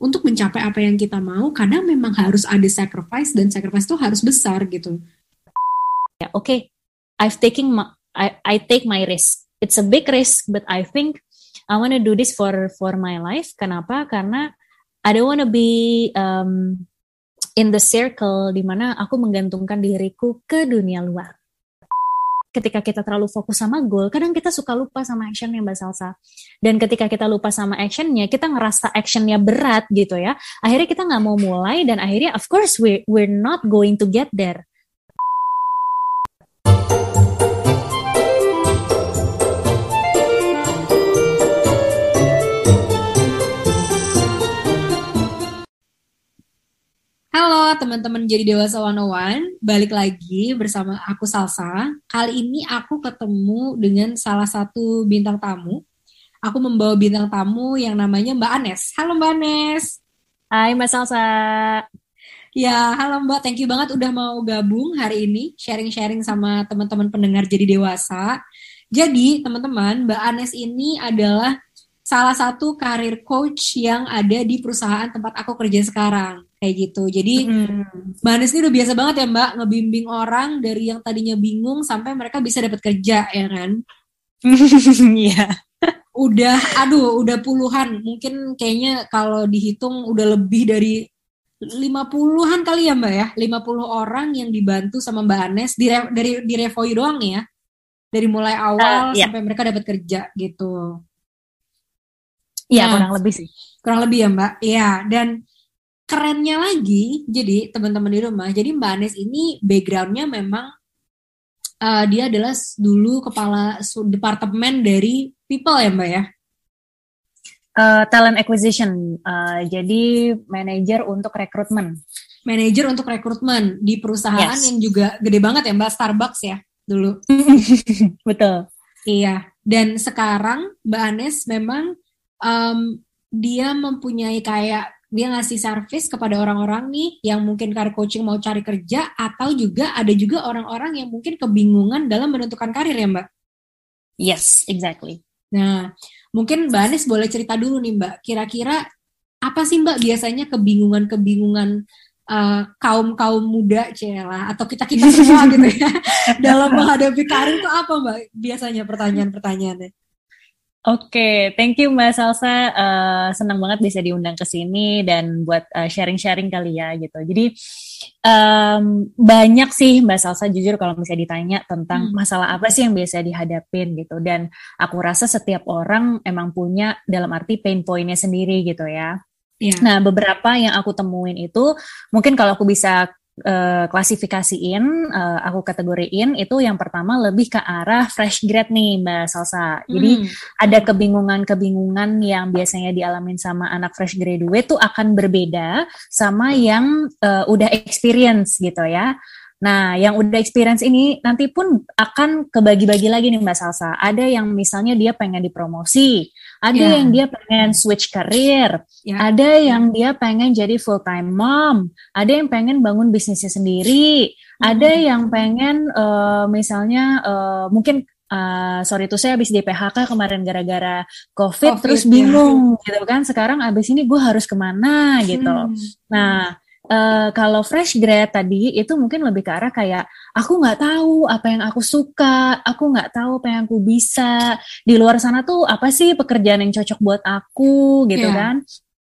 untuk mencapai apa yang kita mau kadang memang harus ada sacrifice dan sacrifice itu harus besar gitu. Ya oke. Okay. I've taking my, I I take my risk. It's a big risk but I think I wanna do this for for my life. Kenapa? Karena I don't wanna be um, in the circle di mana aku menggantungkan diriku ke dunia luar ketika kita terlalu fokus sama goal, kadang kita suka lupa sama actionnya Mbak Salsa. Dan ketika kita lupa sama actionnya, kita ngerasa actionnya berat gitu ya. Akhirnya kita nggak mau mulai dan akhirnya of course we we're not going to get there. Halo teman-teman jadi dewasa 101, balik lagi bersama aku Salsa. Kali ini aku ketemu dengan salah satu bintang tamu. Aku membawa bintang tamu yang namanya Mbak Anes. Halo Mbak Anes. Hai Mbak Salsa. Ya, halo Mbak. Thank you banget udah mau gabung hari ini, sharing-sharing sama teman-teman pendengar jadi dewasa. Jadi, teman-teman, Mbak Anes ini adalah salah satu karir coach yang ada di perusahaan tempat aku kerja sekarang kayak gitu. Jadi hmm. Mbak Anis ini udah biasa banget ya Mbak ngebimbing orang dari yang tadinya bingung sampai mereka bisa dapat kerja ya kan? Iya. udah, aduh, udah puluhan. Mungkin kayaknya kalau dihitung udah lebih dari lima puluhan kali ya Mbak ya. lima puluh orang yang dibantu sama Mbak Anes di dari di Revoy doang nih ya. Dari mulai awal uh, yeah. sampai mereka dapat kerja gitu. Iya, nah, kurang lebih sih. Kurang lebih ya, Mbak. Iya, dan kerennya lagi, jadi teman-teman di rumah, jadi Mbak Anes ini backgroundnya memang uh, dia adalah dulu kepala departemen dari people ya, Mbak ya? Uh, talent acquisition, uh, jadi manajer untuk rekrutmen. Manajer untuk rekrutmen di perusahaan yes. yang juga gede banget ya, Mbak Starbucks ya dulu. Betul. Iya, dan sekarang Mbak Anes memang um, dia mempunyai kayak dia ngasih service kepada orang-orang nih yang mungkin karir coaching mau cari kerja atau juga ada juga orang-orang yang mungkin kebingungan dalam menentukan karir ya Mbak? Yes, exactly. Nah, mungkin Mbak Anis boleh cerita dulu nih Mbak, kira-kira apa sih Mbak biasanya kebingungan-kebingungan uh, kaum-kaum muda Cela atau kita-kita semua gitu ya dalam menghadapi karir itu apa Mbak biasanya pertanyaan-pertanyaannya? Oke, okay, thank you Mbak Salsa. Uh, senang banget bisa diundang ke sini dan buat uh, sharing-sharing kali ya gitu. Jadi um, banyak sih Mbak Salsa jujur kalau misalnya ditanya tentang hmm. masalah apa sih yang biasa dihadapin gitu. Dan aku rasa setiap orang emang punya dalam arti pain pointnya sendiri gitu ya. Yeah. Nah, beberapa yang aku temuin itu mungkin kalau aku bisa uh, klasifikasiin, uh, aku kategoriin itu yang pertama lebih ke arah fresh grad nih Mbak Salsa. Jadi hmm. ada kebingungan-kebingungan yang biasanya dialamin sama anak fresh graduate tuh akan berbeda sama yang uh, udah experience gitu ya. Nah, yang udah experience ini nanti pun akan kebagi-bagi lagi nih Mbak Salsa. Ada yang misalnya dia pengen dipromosi, ada yeah. yang dia pengen switch career, yeah. ada yang dia pengen jadi full time mom, ada yang pengen bangun bisnisnya sendiri, mm. ada yang pengen uh, misalnya uh, mungkin uh, sorry itu saya habis di PHK kemarin gara-gara COVID, COVID terus bingung ya. gitu kan. Sekarang abis ini gue harus ke mana gitu. Hmm. Nah uh, kalau fresh grad tadi itu mungkin lebih ke arah kayak aku nggak tahu apa yang aku suka, aku nggak tahu apa yang aku bisa di luar sana tuh apa sih pekerjaan yang cocok buat aku gitu yeah. kan.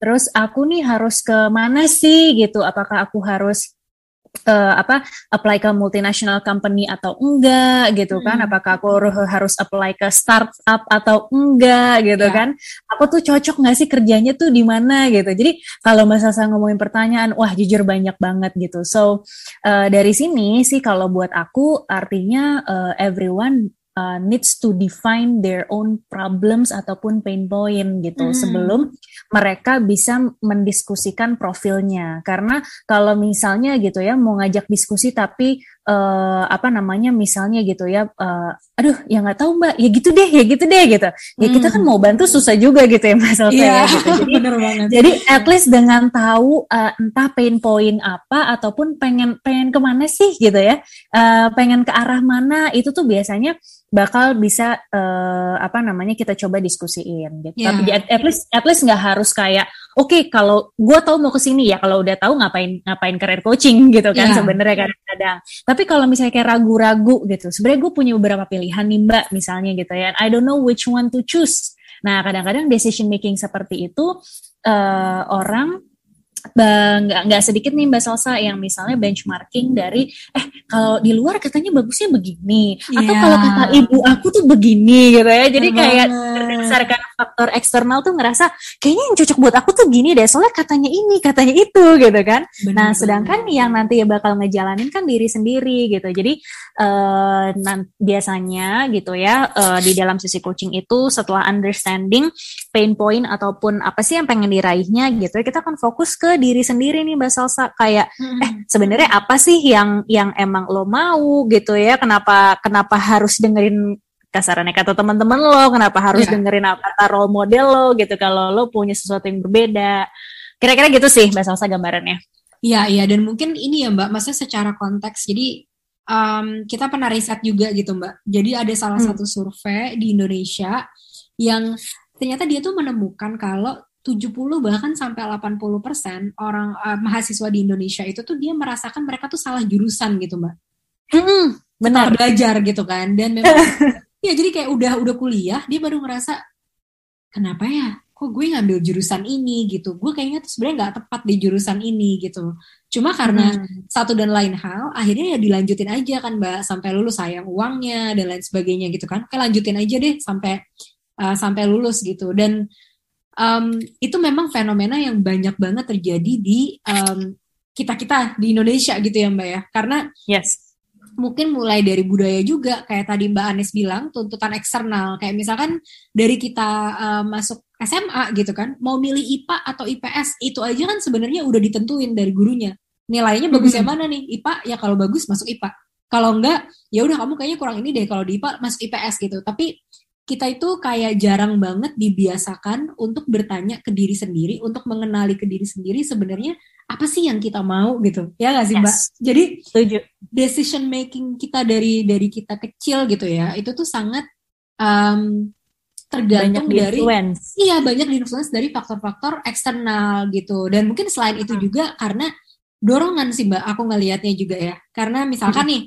Terus aku nih harus ke mana sih gitu? Apakah aku harus uh, apa apply ke multinational company atau enggak gitu kan hmm. apakah aku harus apply ke startup atau enggak gitu yeah. kan aku tuh cocok nggak sih kerjanya tuh di mana gitu jadi kalau Mbak Sasa ngomongin pertanyaan wah jujur banyak banget gitu so uh, dari sini sih kalau buat aku artinya uh, everyone uh, needs to define their own problems ataupun pain point gitu hmm. sebelum mereka bisa mendiskusikan profilnya karena kalau misalnya gitu ya mau ngajak diskusi tapi uh, apa namanya misalnya gitu ya uh, aduh ya nggak tahu mbak ya gitu deh ya gitu deh gitu ya kita kan hmm. mau bantu susah juga gitu ya mas yeah, ya gitu jadi bener banget. jadi at least dengan tahu uh, entah pain point apa ataupun pengen pengen ke mana sih gitu ya uh, pengen ke arah mana itu tuh biasanya bakal bisa uh, apa namanya kita coba diskusiin gitu. Yeah. Tapi at, at least at least nggak harus kayak oke okay, kalau gue tahu mau ke sini ya kalau udah tahu ngapain ngapain career coaching gitu kan yeah. sebenarnya kadang-kadang tapi kalau misalnya kayak ragu-ragu gitu sebenarnya gue punya beberapa pilihan nih mbak misalnya gitu ya. I don't know which one to choose. Nah kadang-kadang decision making seperti itu uh, orang nggak nggak sedikit nih Mbak Salsa yang misalnya benchmarking dari eh kalau di luar katanya bagusnya begini yeah. atau iya. kalau kata ibu aku tuh begini gitu ya jadi kayak berdasarkan faktor eksternal tuh ngerasa kayaknya yang cocok buat aku tuh gini deh soalnya katanya ini katanya itu gitu kan bener, nah sedangkan yang nanti ya bakal ngejalanin kan diri sendiri gitu jadi uh, biasanya gitu ya uh, di dalam sisi coaching itu setelah understanding pain point ataupun apa sih yang pengen diraihnya gitu ya kita akan fokus ke diri sendiri nih Mbak Salsa kayak hmm. eh sebenarnya apa sih yang yang emang lo mau gitu ya kenapa kenapa harus dengerin kasarannya kata teman-teman lo kenapa harus yeah. dengerin apa kata role model lo gitu kalau lo punya sesuatu yang berbeda kira-kira gitu sih Mbak Salsa gambarannya Iya, iya, dan mungkin ini ya Mbak, maksudnya secara konteks. Jadi um, kita pernah riset juga gitu Mbak. Jadi ada salah hmm. satu survei di Indonesia yang ternyata dia tuh menemukan kalau 70 bahkan sampai 80 persen orang uh, mahasiswa di Indonesia itu tuh dia merasakan mereka tuh salah jurusan gitu mbak. Hmm, benar. Belajar gitu kan dan memang ya jadi kayak udah udah kuliah dia baru ngerasa kenapa ya? Kok gue ngambil jurusan ini? gitu. Gue kayaknya tuh sebenarnya nggak tepat di jurusan ini gitu. Cuma karena hmm. satu dan lain hal akhirnya ya dilanjutin aja kan mbak. Sampai lulus sayang uangnya dan lain sebagainya gitu kan. Kayak lanjutin aja deh sampai uh, sampai lulus gitu. Dan um, itu memang fenomena yang banyak banget terjadi di um, kita kita di Indonesia gitu ya Mbak ya. Karena yes. mungkin mulai dari budaya juga kayak tadi Mbak Anes bilang tuntutan eksternal. Kayak misalkan dari kita uh, masuk SMA gitu kan mau milih IPA atau IPS itu aja kan sebenarnya udah ditentuin dari gurunya. Nilainya bagus yang mana nih? IPA ya kalau bagus masuk IPA kalau enggak ya udah kamu kayaknya kurang ini deh kalau di IPA masuk IPS gitu. Tapi kita itu kayak jarang banget dibiasakan untuk bertanya ke diri sendiri, untuk mengenali ke diri sendiri sebenarnya apa sih yang kita mau gitu, ya nggak sih mbak? Jadi Setuju. decision making kita dari dari kita kecil gitu ya, itu tuh sangat um, tergantung banyak dari iya banyak influence dari faktor-faktor eksternal gitu, dan mungkin selain itu hmm. juga karena dorongan sih mbak, aku ngelihatnya juga ya, karena misalkan hmm. nih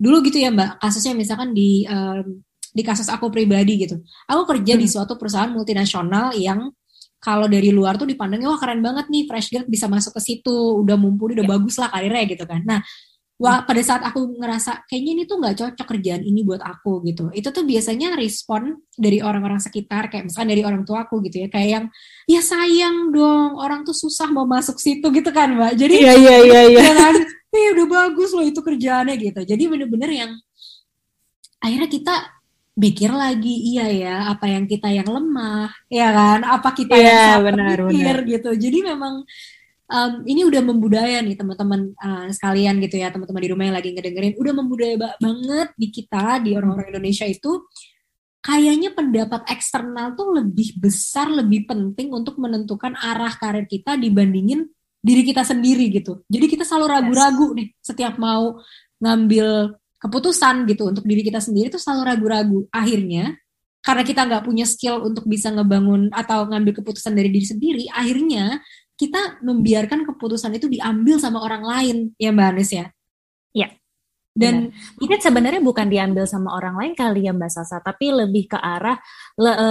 dulu gitu ya mbak, kasusnya misalkan di um, di kasus aku pribadi gitu. Aku kerja hmm. di suatu perusahaan multinasional yang kalau dari luar tuh dipandangnya wah keren banget nih fresh grad bisa masuk ke situ, udah mumpuni, udah yeah. bagus lah karirnya gitu kan. Nah, wah pada saat aku ngerasa kayaknya ini tuh nggak cocok kerjaan ini buat aku gitu. Itu tuh biasanya respon dari orang-orang sekitar kayak misalnya dari orang tua aku gitu ya, kayak yang ya sayang dong orang tuh susah mau masuk situ gitu kan, Mbak. Jadi Iya iya iya iya. Ya kan? Eh udah bagus loh itu kerjaannya gitu. Jadi bener-bener yang akhirnya kita pikir lagi iya ya apa yang kita yang lemah ya kan? Apa kita yeah, yang benar, pikir benar. gitu. Jadi memang um, ini udah membudaya nih teman-teman uh, sekalian gitu ya teman-teman di rumah yang lagi ngedengerin. Udah membudaya banget di kita di orang-orang Indonesia itu kayaknya pendapat eksternal tuh lebih besar lebih penting untuk menentukan arah karir kita dibandingin diri kita sendiri gitu. Jadi kita selalu ragu-ragu nih setiap mau ngambil keputusan gitu untuk diri kita sendiri tuh selalu ragu-ragu. Akhirnya karena kita nggak punya skill untuk bisa ngebangun atau ngambil keputusan dari diri sendiri, akhirnya kita membiarkan keputusan itu diambil sama orang lain, ya Mbak Anis ya. Iya. Dan mungkin sebenarnya bukan diambil sama orang lain kali ya Mbak Sasa, tapi lebih ke arah le, e,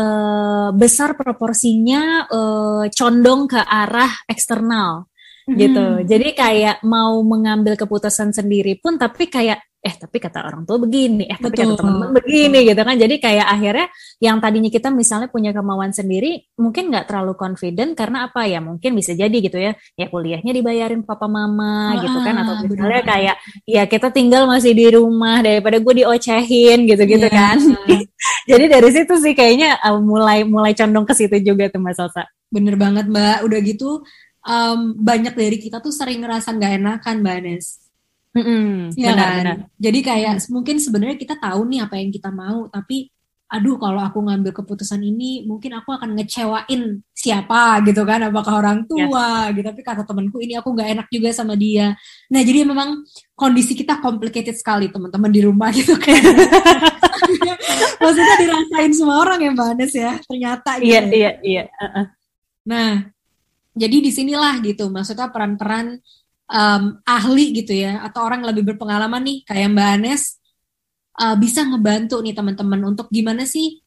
besar proporsinya e, condong ke arah eksternal gitu. Hmm. Jadi kayak mau mengambil keputusan sendiri pun tapi kayak eh tapi kata orang tua begini, eh tapi Betul. kata teman-teman begini gitu kan. Jadi kayak akhirnya yang tadinya kita misalnya punya kemauan sendiri mungkin nggak terlalu confident karena apa ya? Mungkin bisa jadi gitu ya. Ya kuliahnya dibayarin papa mama ah, gitu kan atau misalnya bener. kayak ya kita tinggal masih di rumah daripada gue diocehin gitu-gitu yeah. kan. jadi dari situ sih kayaknya uh, mulai mulai condong ke situ juga tuh Mbak Salsa. Bener banget Mbak. Udah gitu um, banyak dari kita tuh sering ngerasa nggak enakan Mbak Nes Mm-hmm, ya benar, kan? Benar. Jadi kayak mm. mungkin sebenarnya kita tahu nih apa yang kita mau, tapi aduh kalau aku ngambil keputusan ini mungkin aku akan ngecewain siapa gitu kan apakah orang tua yes. gitu tapi kata temanku ini aku nggak enak juga sama dia nah jadi memang kondisi kita complicated sekali teman-teman di rumah gitu kan maksudnya dirasain semua orang ya mbak Anes ya ternyata gitu. iya iya iya uh-uh. nah Jadi di sinilah gitu, maksudnya peran-peran um, ahli gitu ya, atau orang yang lebih berpengalaman nih, kayak Mbak Anes, uh, bisa ngebantu nih teman-teman untuk gimana sih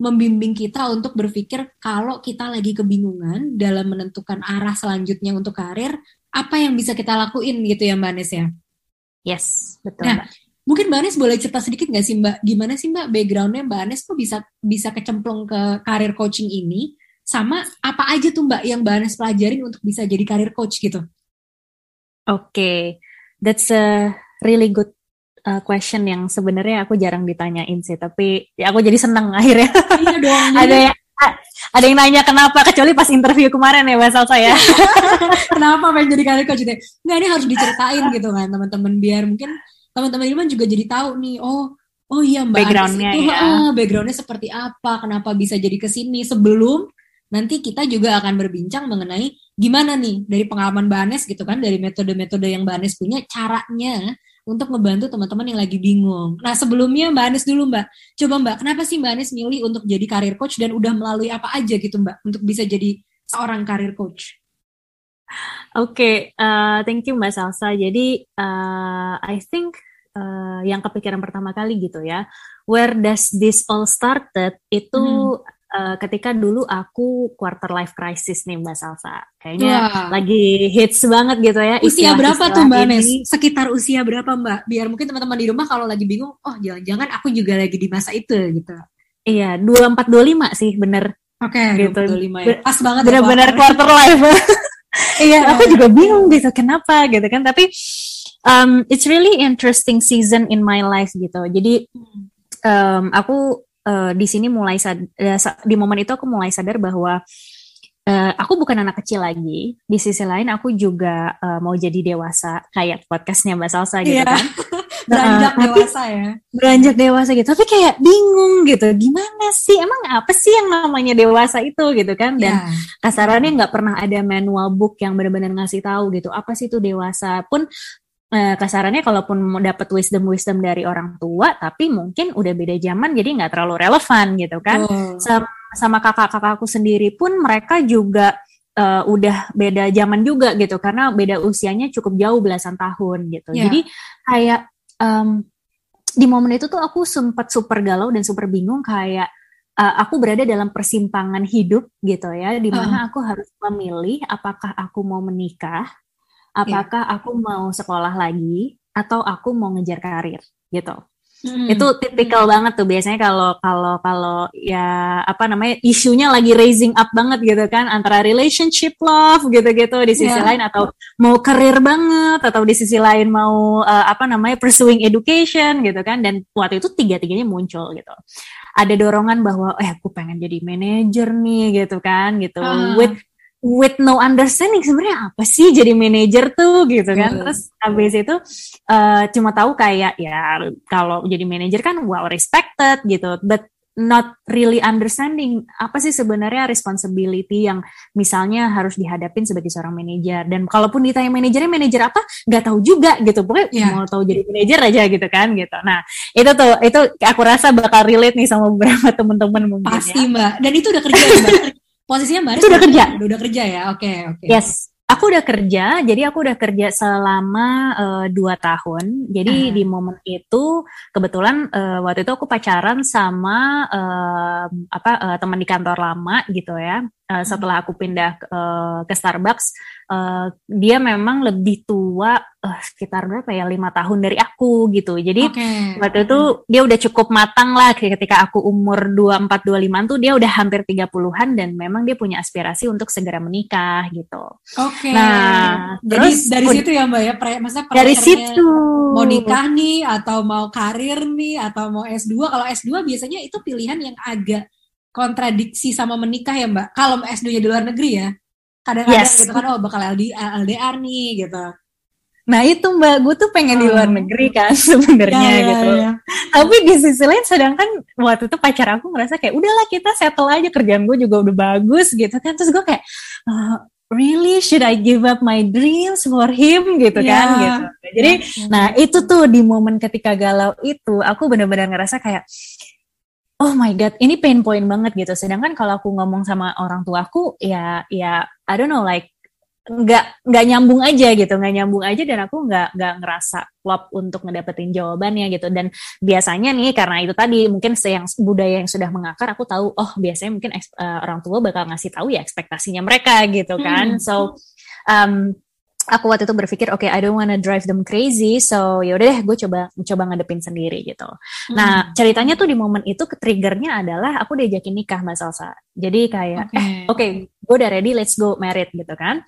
membimbing kita untuk berpikir kalau kita lagi kebingungan dalam menentukan arah selanjutnya untuk karir, apa yang bisa kita lakuin gitu ya Mbak Anes ya? Yes, betul nah, Mbak. Mungkin Mbak Anes boleh cerita sedikit nggak sih Mbak, gimana sih Mbak backgroundnya Mbak Anes kok bisa bisa kecemplung ke karir coaching ini? sama apa aja tuh Mbak yang Mbak Anes pelajarin untuk bisa jadi karir coach gitu? Oke, okay. that's a really good uh, question yang sebenarnya aku jarang ditanyain sih, tapi ya aku jadi seneng akhirnya. Iya dong. ada yang ada yang nanya kenapa kecuali pas interview kemarin ya Mbak Salsa ya. kenapa pengen jadi karir coach? Nggak ini harus diceritain gitu kan teman-teman biar mungkin teman-teman Irman juga jadi tahu nih oh oh iya Mbak backgroundnya itu, ya. Ah, backgroundnya seperti apa kenapa bisa jadi ke sini sebelum nanti kita juga akan berbincang mengenai gimana nih dari pengalaman Banes gitu kan, dari metode-metode yang Banes punya, caranya untuk membantu teman-teman yang lagi bingung. Nah sebelumnya Mbak Anes dulu Mbak, coba Mbak, kenapa sih Mbak Anes milih untuk jadi karir coach dan udah melalui apa aja gitu Mbak untuk bisa jadi seorang karir coach? Oke, okay, uh, thank you Mbak Salsa. Jadi uh, I think uh, yang kepikiran pertama kali gitu ya, where does this all started itu hmm uh, ketika dulu aku quarter life crisis nih Mbak Salsa. Kayaknya yeah. lagi hits banget gitu ya. Usia berapa tuh Mbak Nes? Sekitar usia berapa Mbak? Biar mungkin teman-teman di rumah kalau lagi bingung, oh jangan-jangan aku juga lagi di masa itu gitu. Iya, 24 25 sih bener. Oke, okay, gitu. 25 ya. Pas banget Bener-bener ya, quarter life. iya, aku juga bingung gitu kenapa gitu kan. Tapi um, it's really interesting season in my life gitu. Jadi um, aku uh, di sini mulai sad uh, di momen itu aku mulai sadar bahwa uh, aku bukan anak kecil lagi. Di sisi lain aku juga uh, mau jadi dewasa kayak podcastnya Mbak Salsa gitu yeah. kan. beranjak uh, dewasa ya. Beranjak dewasa gitu. Tapi kayak bingung gitu. Gimana sih? Emang apa sih yang namanya dewasa itu gitu kan? Dan yeah. kasarannya nggak pernah ada manual book yang benar-benar ngasih tahu gitu. Apa sih itu dewasa? Pun eh, kasarannya kalaupun mau dapat wisdom wisdom dari orang tua tapi mungkin udah beda zaman jadi nggak terlalu relevan gitu kan oh. sama, sama kakak-kakakku sendiri pun mereka juga uh, udah beda zaman juga gitu karena beda usianya cukup jauh belasan tahun gitu yeah. jadi kayak um, di momen itu tuh aku sempat super galau dan super bingung kayak uh, aku berada dalam persimpangan hidup gitu ya, di mana uh. aku harus memilih apakah aku mau menikah. Apakah yeah. aku mau sekolah lagi atau aku mau ngejar karir gitu. Hmm. Itu tipikal hmm. banget tuh biasanya kalau kalau kalau ya apa namanya isunya lagi raising up banget gitu kan antara relationship love gitu-gitu di sisi yeah. lain atau mau karir banget atau di sisi lain mau uh, apa namanya pursuing education gitu kan dan waktu itu tiga-tiganya muncul gitu. Ada dorongan bahwa eh aku pengen jadi manajer nih gitu kan gitu uh. with with no understanding sebenarnya apa sih jadi manajer tuh gitu kan. Hmm. Terus habis itu uh, cuma tahu kayak ya kalau jadi manajer kan well respected gitu, but not really understanding apa sih sebenarnya responsibility yang misalnya harus dihadapin sebagai seorang manajer dan kalaupun ditanya manajernya manajer apa nggak tahu juga gitu pokoknya yeah. mau tahu jadi manajer aja gitu kan gitu nah itu tuh itu aku rasa bakal relate nih sama beberapa teman-teman mungkin pasti ya. mbak dan itu udah kerja ya, mbak Posisinya Mbak Aris udah kerja. Udah, udah kerja ya, oke okay, oke. Okay. Yes, aku udah kerja. Jadi aku udah kerja selama uh, dua tahun. Jadi uh. di momen itu kebetulan uh, waktu itu aku pacaran sama uh, apa uh, teman di kantor lama gitu ya. Uh, setelah aku pindah uh, ke Starbucks, uh, dia memang lebih tua uh, sekitar berapa ya lima tahun dari aku gitu. Jadi okay. waktu itu dia udah cukup matang lah ketika aku umur dua empat dua lima tuh dia udah hampir tiga puluhan dan memang dia punya aspirasi untuk segera menikah gitu. Oke. Okay. Nah, jadi terus dari situ ya Mbak ya, pre, maksudnya dari situ mau nikah nih atau mau karir nih atau mau S2. Kalau S2 biasanya itu pilihan yang agak kontradiksi sama menikah ya Mbak. Kalau S2-nya di luar negeri ya, kadang-kadang yes. gitu kan, oh bakal LD, LDR nih gitu. Nah itu Mbak, gue tuh pengen oh. di luar oh. negeri kan sebenarnya ya, ya, gitu. Ya. Tapi di sisi lain, sedangkan waktu itu pacar aku merasa kayak udahlah kita settle aja kerjaan gue juga udah bagus gitu kan. Terus gue kayak uh, really should I give up my dreams for him gitu yeah. kan gitu. Jadi, yeah. nah itu tuh di momen ketika galau itu aku benar-benar ngerasa kayak oh my god ini pain point banget gitu. Sedangkan kalau aku ngomong sama orang tuaku ya ya I don't know like nggak nggak nyambung aja gitu. Nggak nyambung aja dan aku nggak nggak ngerasa klop untuk ngedapetin jawabannya gitu. Dan biasanya nih karena itu tadi mungkin yang budaya yang sudah mengakar aku tahu oh biasanya mungkin uh, orang tua bakal ngasih tahu ya ekspektasinya mereka gitu kan. Hmm. so um, aku waktu itu berpikir oke okay, I don't wanna drive them crazy so ya udah deh gue coba coba ngadepin sendiri gitu. Hmm. Nah ceritanya tuh di momen itu triggernya adalah aku diajakin nikah Mbak Salsa. Jadi kayak okay. eh oke okay, gue udah ready let's go married gitu kan.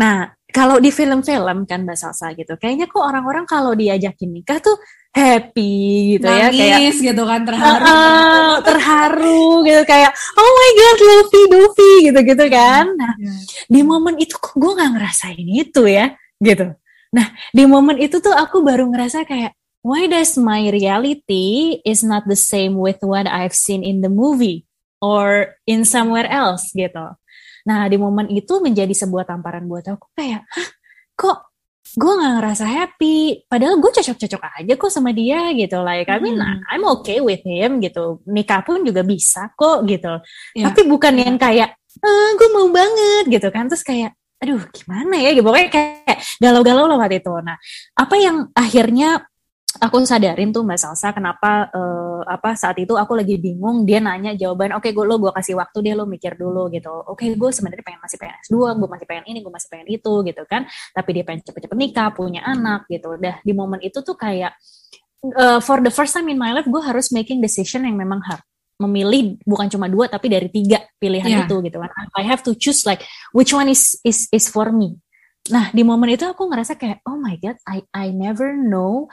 Nah kalau di film-film kan Mbak Salsa gitu. Kayaknya kok orang-orang kalau diajakin nikah tuh happy gitu Nangis, ya kayak gitu kan terharu. Uh, terharu gitu kayak oh my god Luffy Luffy gitu gitu kan. Nah yeah. di momen itu kok gue nggak ngerasain itu ya gitu. Nah di momen itu tuh aku baru ngerasa kayak why does my reality is not the same with what I've seen in the movie or in somewhere else gitu nah di momen itu menjadi sebuah tamparan buat aku. Kayak Hah, kok gue gak ngerasa happy? Padahal gue cocok-cocok aja kok sama dia gitu. Like I mean hmm. I'm okay with him gitu. Nikah pun juga bisa kok gitu. Yeah. tapi bukan yang kayak ah, gue mau banget gitu kan. Terus kayak aduh gimana ya? Gitu. Pokoknya kayak galau-galau lah waktu itu. Nah apa yang akhirnya aku sadarin tuh Mbak Salsa kenapa uh, apa saat itu aku lagi bingung dia nanya jawaban oke okay, gue lo gue kasih waktu deh lo mikir dulu gitu. Oke okay, gue sebenarnya pengen masih pengen S2 gue masih pengen ini gue masih pengen itu gitu kan. Tapi dia pengen cepet-cepet nikah punya anak gitu. Udah di momen itu tuh kayak uh, for the first time in my life gue harus making decision yang memang hard. Memilih bukan cuma dua tapi dari tiga pilihan yeah. itu gitu kan. I have to choose like which one is is is for me. Nah di momen itu aku ngerasa kayak oh my god I I never know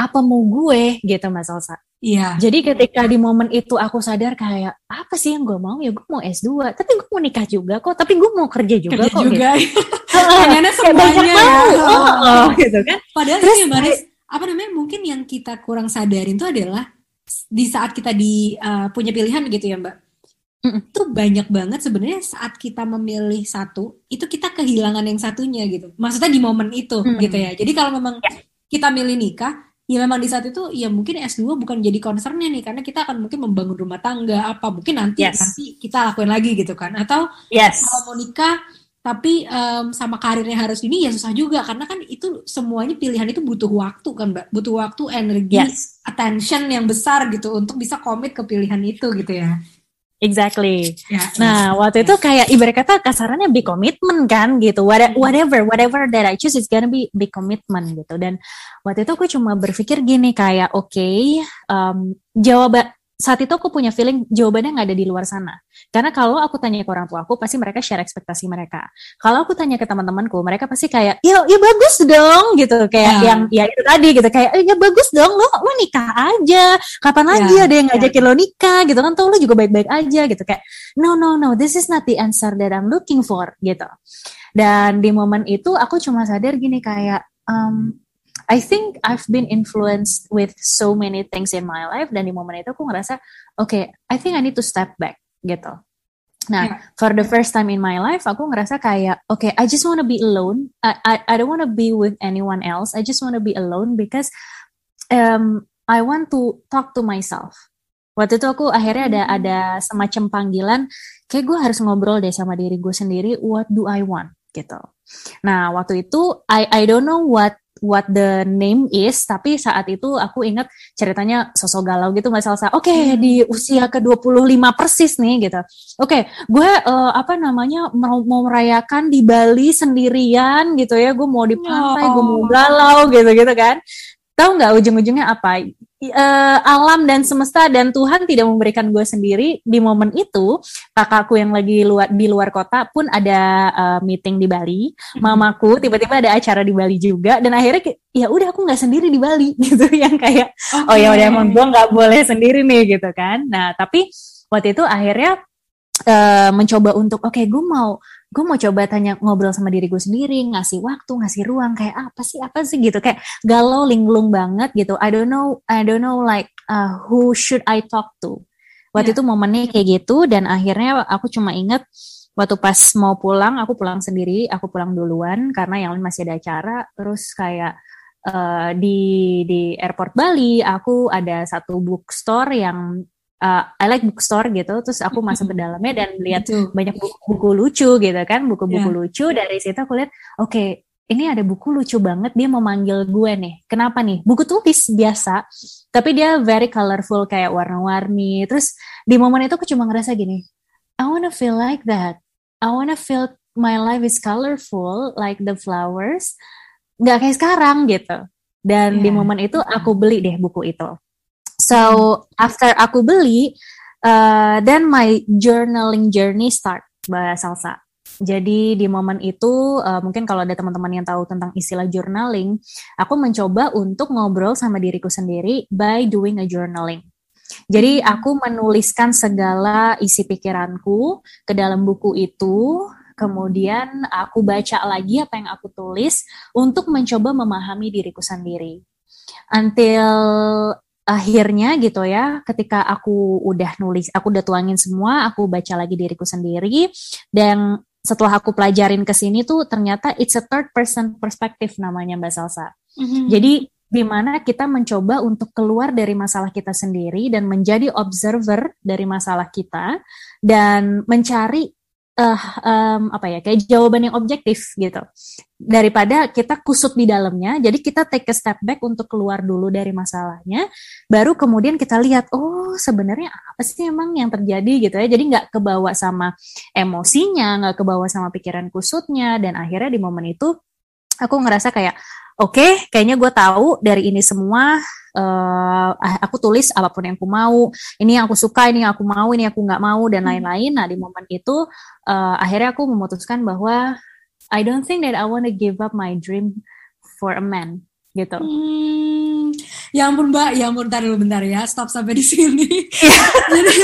apa mau gue gitu Mas Salsa. Iya. Jadi ketika di momen itu aku sadar kayak apa sih yang gue mau ya gue mau S2 tapi gue mau nikah juga kok tapi gue mau kerja juga kerja kok juga. gitu. Pengennya semuanya ya. Oh, oh, gitu kan. Padahal Terus, ini Maris, apa namanya mungkin yang kita kurang sadarin itu adalah di saat kita di uh, punya pilihan gitu ya Mbak. Itu banyak banget sebenarnya saat kita memilih satu, itu kita kehilangan yang satunya gitu. Maksudnya di momen itu mm. gitu ya. Jadi kalau memang yeah. kita milih nikah, ya memang di saat itu ya mungkin S2 bukan jadi concernnya nih karena kita akan mungkin membangun rumah tangga apa mungkin nanti yes. nanti kita lakuin lagi gitu kan atau yes. kalau mau nikah tapi um, sama karirnya harus ini ya susah juga karena kan itu semuanya pilihan itu butuh waktu kan mbak butuh waktu energi yes. attention yang besar gitu untuk bisa komit ke pilihan itu gitu ya Exactly. Yeah, nah, yeah, waktu yeah. itu kayak ibarat kata kasarannya big commitment kan gitu. Hmm. Whatever, whatever that I choose is gonna be big commitment gitu. Dan waktu itu aku cuma berpikir gini kayak oke, okay, um, jawaban saat itu aku punya feeling jawabannya nggak ada di luar sana. Karena kalau aku tanya ke orang tua aku, pasti mereka share ekspektasi mereka. Kalau aku tanya ke teman-temanku, mereka pasti kayak, ya, ya bagus dong, gitu. Kayak yeah. yang, ya itu tadi, gitu. Kayak, ya bagus dong, lo, lo nikah aja. Kapan yeah. lagi ada yang ngajakin yeah. lo nikah, gitu kan. Tuh lo juga baik-baik aja, gitu. Kayak, no, no, no, this is not the answer that I'm looking for, gitu. Dan di momen itu, aku cuma sadar gini, kayak, um, I think I've been influenced with so many things in my life dan di momen itu aku ngerasa oke okay, I think I need to step back gitu. Nah, yeah. for the first time in my life, aku ngerasa kayak, oke, okay, I just want to be alone. I, I, I don't want to be with anyone else. I just want to be alone because um, I want to talk to myself. Waktu itu aku akhirnya ada hmm. ada semacam panggilan, kayak gue harus ngobrol deh sama diri gue sendiri. What do I want? Gitu. Nah, waktu itu I I don't know what what the name is, tapi saat itu aku ingat ceritanya sosok galau gitu Mbak Salsa. Oke, okay, hmm. di usia ke-25 persis nih gitu. Oke, okay, gue uh, apa namanya mau, mau merayakan di Bali sendirian gitu ya. Gue mau di pantai, oh. gue mau galau gitu-gitu kan. Tahu nggak ujung-ujungnya apa? Uh, alam dan semesta dan Tuhan tidak memberikan gue sendiri di momen itu kakakku yang lagi luar di luar kota pun ada uh, meeting di Bali mm-hmm. mamaku tiba-tiba ada acara di Bali juga dan akhirnya ya udah aku nggak sendiri di Bali gitu yang kayak okay. oh ya udah emang gue nggak boleh sendiri nih gitu kan nah tapi waktu itu akhirnya uh, mencoba untuk oke okay, gue mau gue mau coba tanya ngobrol sama diri gue sendiri ngasih waktu ngasih ruang kayak apa sih apa sih gitu. Kayak galau linglung banget gitu. I don't know I don't know like uh, who should I talk to? Waktu yeah. itu momennya kayak gitu dan akhirnya aku cuma inget waktu pas mau pulang aku pulang sendiri aku pulang duluan karena yang lain masih ada acara. Terus kayak uh, di di airport Bali aku ada satu bookstore yang uh, I like bookstore gitu, terus aku masuk ke dalamnya dan lihat banyak buku-buku lucu gitu kan, buku-buku yeah. lucu dari situ aku lihat, oke okay, ini ada buku lucu banget dia mau manggil gue nih. Kenapa nih? Buku tulis biasa, tapi dia very colorful kayak warna-warni. Terus di momen itu aku cuma ngerasa gini, I wanna feel like that. I wanna feel my life is colorful like the flowers. Gak kayak sekarang gitu. Dan yeah. di momen itu aku beli deh buku itu. So after aku beli, uh, then my journaling journey start, Mbak Salsa. Jadi di momen itu uh, mungkin kalau ada teman-teman yang tahu tentang istilah journaling, aku mencoba untuk ngobrol sama diriku sendiri by doing a journaling. Jadi aku menuliskan segala isi pikiranku ke dalam buku itu, kemudian aku baca lagi apa yang aku tulis untuk mencoba memahami diriku sendiri. Until akhirnya gitu ya, ketika aku udah nulis, aku udah tuangin semua, aku baca lagi diriku sendiri dan setelah aku pelajarin ke sini tuh ternyata it's a third person perspective namanya Mbak Salsa. Mm-hmm. Jadi di mana kita mencoba untuk keluar dari masalah kita sendiri dan menjadi observer dari masalah kita dan mencari uh, um, apa ya kayak jawaban yang objektif gitu. Daripada kita kusut di dalamnya jadi kita take a step back untuk keluar dulu dari masalahnya baru kemudian kita lihat oh sebenarnya apa sih emang yang terjadi gitu ya. Jadi nggak kebawa sama emosinya nggak kebawa sama pikiran kusutnya dan akhirnya di momen itu aku ngerasa kayak oke okay, kayaknya gue tahu dari ini semua uh, aku tulis apa pun yang aku mau ini yang aku suka ini yang aku mau ini yang aku nggak mau dan hmm. lain-lain nah di momen itu uh, akhirnya aku memutuskan bahwa I don't think that I want to give up my dream for a man gitu. Hmm, ya ampun mbak, ya ampun bentar dulu bentar ya, stop sampai di sini. Jadi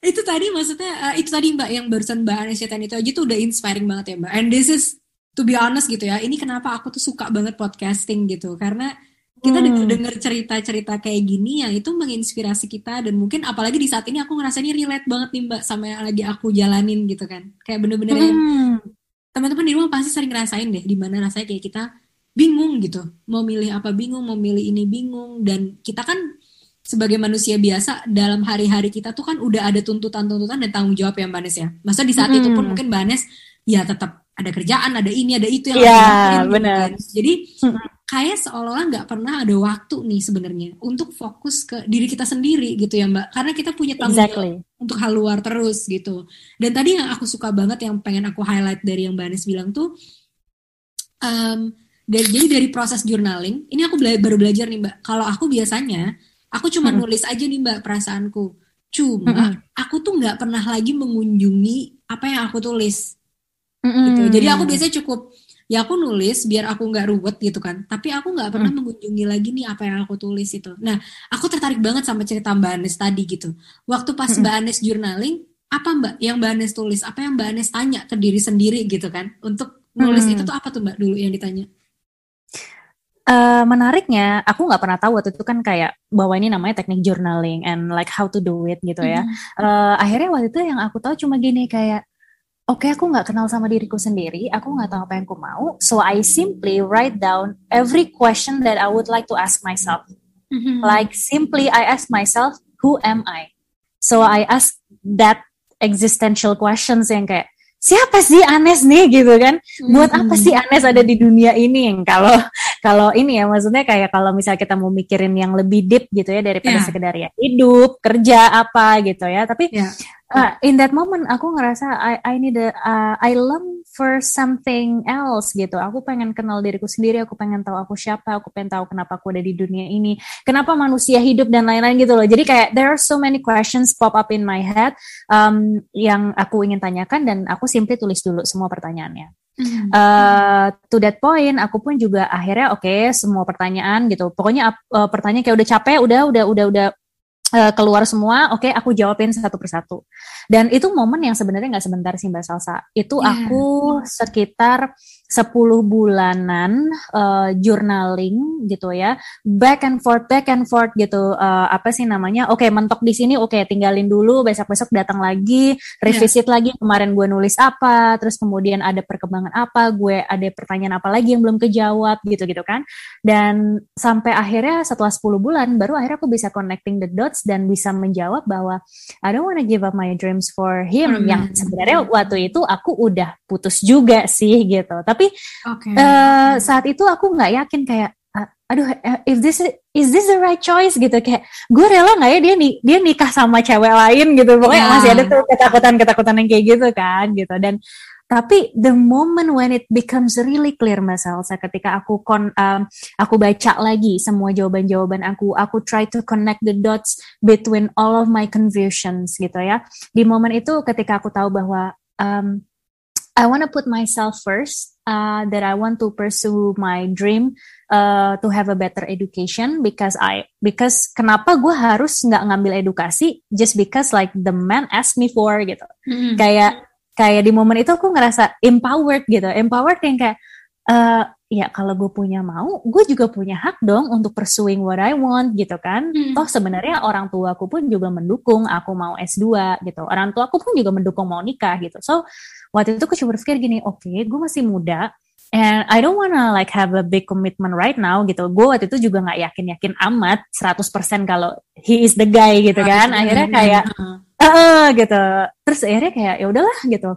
itu tadi maksudnya uh, itu tadi mbak yang barusan mbak Anies itu aja tuh udah inspiring banget ya mbak. And this is to be honest gitu ya, ini kenapa aku tuh suka banget podcasting gitu karena kita hmm. denger cerita-cerita kayak gini yang itu menginspirasi kita dan mungkin apalagi di saat ini aku ngerasa ini relate banget nih mbak sama yang lagi aku jalanin gitu kan kayak bener-bener hmm. yang teman-teman di rumah pasti sering ngerasain deh di mana rasanya kayak kita bingung gitu mau milih apa bingung mau milih ini bingung dan kita kan sebagai manusia biasa dalam hari-hari kita tuh kan udah ada tuntutan-tuntutan dan tanggung jawab ya Mbak Nes ya. Masa di saat hmm. itu pun mungkin Mbak Nes ya tetap ada kerjaan, ada ini, ada itu yang yeah, gitu benar. Kan. Jadi hmm kayak seolah-olah nggak pernah ada waktu nih sebenarnya untuk fokus ke diri kita sendiri gitu ya mbak karena kita punya tanggung jawab exactly. untuk hal luar terus gitu dan tadi yang aku suka banget yang pengen aku highlight dari yang mbak Anis bilang tuh um, dari, jadi dari proses journaling ini aku bela baru belajar nih mbak kalau aku biasanya aku cuma hmm. nulis aja nih mbak perasaanku cuma hmm. aku tuh nggak pernah lagi mengunjungi apa yang aku tulis hmm. gitu jadi aku biasanya cukup ya aku nulis biar aku nggak ruwet gitu kan tapi aku nggak pernah hmm. mengunjungi lagi nih apa yang aku tulis itu nah aku tertarik banget sama cerita Mbak Anes tadi gitu waktu pas hmm. Mbak Anes journaling apa Mbak yang Mbak Anes tulis apa yang Mbak Anes tanya ke diri sendiri gitu kan untuk nulis hmm. itu tuh apa tuh Mbak dulu yang ditanya Uh, menariknya, aku nggak pernah tahu waktu itu kan kayak bahwa ini namanya teknik journaling and like how to do it gitu ya. Mm. Uh, akhirnya waktu itu yang aku tahu cuma gini kayak oke okay, aku nggak kenal sama diriku sendiri, aku nggak tahu apa yang aku mau, so I simply write down every question that I would like to ask myself. Mm-hmm. Like simply I ask myself, who am I? So I ask that existential questions yang kayak siapa sih Anes nih gitu kan? Buat apa sih mm-hmm. Anes ada di dunia ini? Kalau kalau ini ya maksudnya kayak kalau misal kita mau mikirin yang lebih deep gitu ya daripada yeah. sekedar ya hidup, kerja apa gitu ya. Tapi yeah uh, in that moment aku ngerasa I I need a, uh, I long for something else gitu. Aku pengen kenal diriku sendiri, aku pengen tahu aku siapa, aku pengen tahu kenapa aku ada di dunia ini, kenapa manusia hidup dan lain-lain gitu loh. Jadi kayak there are so many questions pop up in my head um, yang aku ingin tanyakan dan aku simply tulis dulu semua pertanyaannya. Uh, to that point, aku pun juga akhirnya oke okay, semua pertanyaan gitu. Pokoknya uh, pertanyaan kayak udah capek, udah udah udah udah uh, keluar semua, oke okay, aku jawabin satu persatu. Dan itu momen yang sebenarnya nggak sebentar sih Mbak Salsa. Itu yeah. aku sekitar 10 bulanan uh, journaling gitu ya. Back and forth back and forth gitu. Uh, apa sih namanya? Oke okay, mentok di sini oke okay, tinggalin dulu besok besok datang lagi revisit yeah. lagi kemarin gue nulis apa terus kemudian ada perkembangan apa gue ada pertanyaan apa lagi yang belum kejawab gitu gitu kan. Dan sampai akhirnya setelah 10 bulan baru akhirnya aku bisa connecting the dots dan bisa menjawab bahwa I don't wanna give up my dreams for him. Hmm. yang sebenarnya waktu itu aku udah putus juga sih gitu. Tapi tapi okay. uh, eh, saat itu aku nggak yakin kayak uh, aduh uh, if this is this the right choice? gitu. Kayak gue rela nggak ya dia nih dia nikah sama cewek lain? gitu. Pokoknya yeah. masih ada tuh ketakutan ketakutan yang kayak gitu kan gitu. Dan tapi the moment when it becomes really clear Mas Elsa ketika aku kon um, aku baca lagi semua jawaban-jawaban aku aku try to connect the dots between all of my confusions gitu ya. Di momen itu ketika aku tahu bahwa um, I want to put myself first uh, that I want to pursue my dream uh, to have a better education because I because kenapa gue harus nggak ngambil edukasi? Just because like the man asked me for gitu. Mm-hmm. kayak kayak di momen itu aku ngerasa empowered gitu. Empowered yang kayak uh, ya kalau gue punya mau gue juga punya hak dong untuk pursuing what I want gitu kan. Mm. toh sebenarnya orang tua aku pun juga mendukung aku mau S2 gitu. Orang tua aku pun juga mendukung mau nikah gitu. So waktu itu aku cuma berpikir gini oke okay, gue masih muda and I don't wanna like have a big commitment right now gitu. Gue waktu itu juga nggak yakin yakin amat 100% kalau he is the guy gitu kan. akhirnya kayak uh, gitu. Terus akhirnya kayak ya udahlah gitu.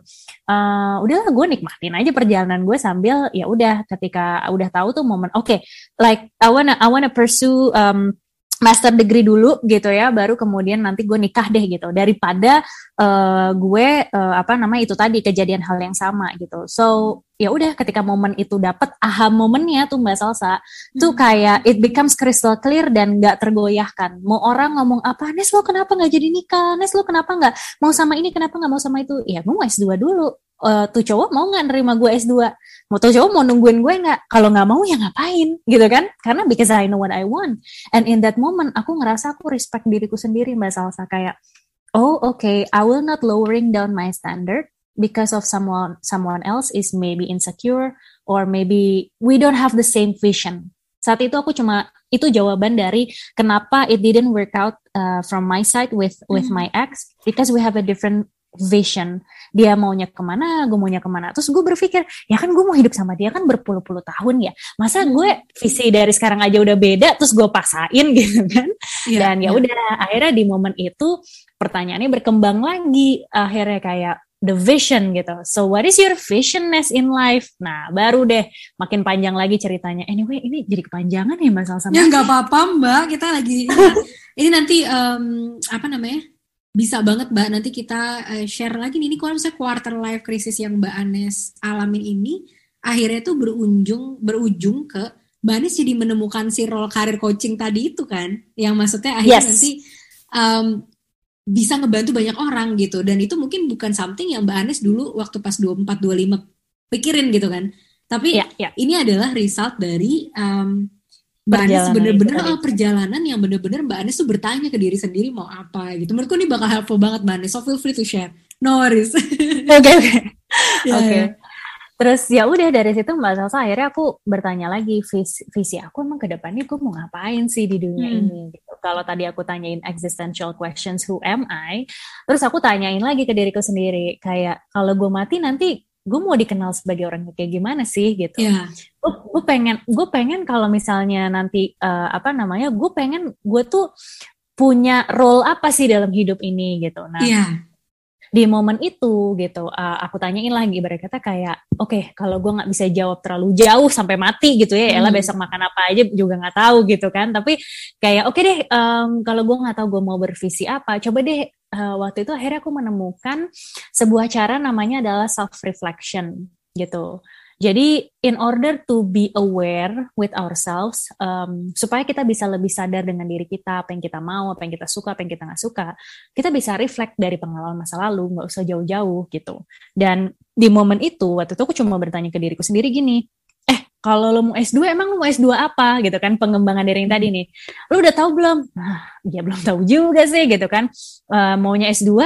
Uh, udahlah gue nikmatin aja perjalanan gue sambil ya udah ketika udah tahu tuh momen oke okay, like I wanna I wanna pursue um, master degree dulu gitu ya baru kemudian nanti gue nikah deh gitu. Daripada uh, gue uh, apa namanya itu tadi kejadian hal yang sama gitu. So ya udah ketika momen itu dapat aha momennya tuh mbak Salsa hmm. tuh kayak it becomes crystal clear dan nggak tergoyahkan. Mau orang ngomong apa Nes lo kenapa nggak jadi nikah? Nes lo kenapa nggak? Mau sama ini kenapa nggak mau sama itu? Ya gue mau S2 dulu uh, tuh cowok mau nggak nerima gue S2 mau tuh cowok mau nungguin gue nggak? Kalau nggak mau ya ngapain? Gitu kan? Karena because I know what I want. And in that moment aku ngerasa aku respect diriku sendiri mbak Salsa. Kayak oh okay I will not lowering down my standard because of someone someone else is maybe insecure or maybe we don't have the same vision. Saat itu aku cuma itu jawaban dari kenapa it didn't work out uh, from my side with with mm. my ex because we have a different vision dia maunya ke mana gue maunya ke mana terus gue berpikir ya kan gue mau hidup sama dia kan berpuluh-puluh tahun ya masa hmm. gue visi dari sekarang aja udah beda terus gue paksain gitu kan yeah, dan ya iya. udah yeah. akhirnya di momen itu pertanyaannya berkembang lagi akhirnya kayak the vision gitu. So what is your visionness in life? Nah baru deh makin panjang lagi ceritanya. Anyway ini jadi kepanjangan ya mbak sama. Ya nggak apa-apa mbak. Kita lagi ini nanti um, apa namanya? Bisa banget Mbak nanti kita uh, share lagi nih ini kalau misalnya quarter life crisis yang Mbak Anes alamin ini akhirnya tuh berujung berujung ke Mbak Anes jadi menemukan si role karir coaching tadi itu kan yang maksudnya akhirnya yes. nanti um, bisa ngebantu banyak orang gitu dan itu mungkin bukan something yang Mbak Anes dulu waktu pas 24 25 pikirin gitu kan tapi yeah, yeah. ini adalah result dari um, Mbak Anies bener-bener oh, perjalanan yang bener-bener Mbak Anies tuh bertanya ke diri sendiri mau apa gitu. Menurutku ini bakal helpful banget Mbak Anies. So feel free to share. No worries. Oke oke. Oke. Terus ya udah dari situ Mbak Salsa akhirnya aku bertanya lagi visi, visi aku emang ke depannya aku mau ngapain sih di dunia hmm. ini gitu. Kalau tadi aku tanyain existential questions who am I, terus aku tanyain lagi ke diriku sendiri kayak kalau gue mati nanti gue mau dikenal sebagai orang kayak gimana sih gitu. Yeah. Gue pengen gue pengen kalau misalnya nanti uh, apa namanya gue pengen gue tuh punya role apa sih dalam hidup ini gitu. Nah. Yeah. Di momen itu gitu, uh, aku tanyain lagi berkata kayak, oke okay, kalau gue nggak bisa jawab terlalu jauh sampai mati gitu ya, hmm. besok makan apa aja juga nggak tahu gitu kan. Tapi kayak oke okay deh, um, kalau gue nggak tahu gue mau bervisi apa, coba deh uh, waktu itu akhirnya aku menemukan sebuah cara namanya adalah self reflection gitu. Jadi in order to be aware with ourselves, um, supaya kita bisa lebih sadar dengan diri kita, apa yang kita mau, apa yang kita suka, apa yang kita nggak suka, kita bisa reflect dari pengalaman masa lalu, nggak usah jauh-jauh gitu. Dan di momen itu, waktu itu aku cuma bertanya ke diriku sendiri gini, kalau lo mau S2 emang lo mau S2 apa? Gitu kan pengembangan dari yang tadi nih. Lo udah tahu belum? Nah ya belum tahu juga sih gitu kan. Uh, maunya S2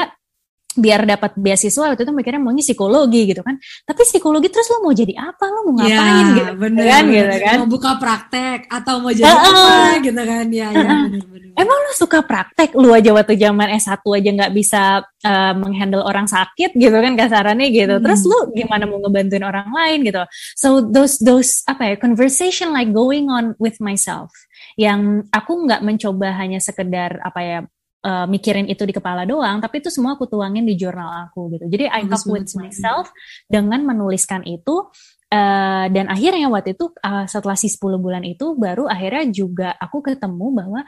biar dapat beasiswa waktu itu mikirnya maunya psikologi gitu kan. Tapi psikologi terus lo mau jadi apa? Lo mau ngapain? Ya, gitu bener, kan gitu kan. Mau buka praktek atau mau jadi uh, apa? Gitu kan. Ya, ya bener, bener. emang lo suka praktek? Lu aja waktu zaman S1 aja nggak bisa uh, menghandle orang sakit gitu kan kasarannya gitu. Hmm. terus lu gimana mau ngebantuin orang lain gitu? So those those apa ya conversation like going on with myself yang aku nggak mencoba hanya sekedar apa ya uh, mikirin itu di kepala doang, tapi itu semua aku tuangin di jurnal aku gitu. Jadi I talk with myself dengan menuliskan itu uh, dan akhirnya waktu itu uh, setelah si 10 bulan itu baru akhirnya juga aku ketemu bahwa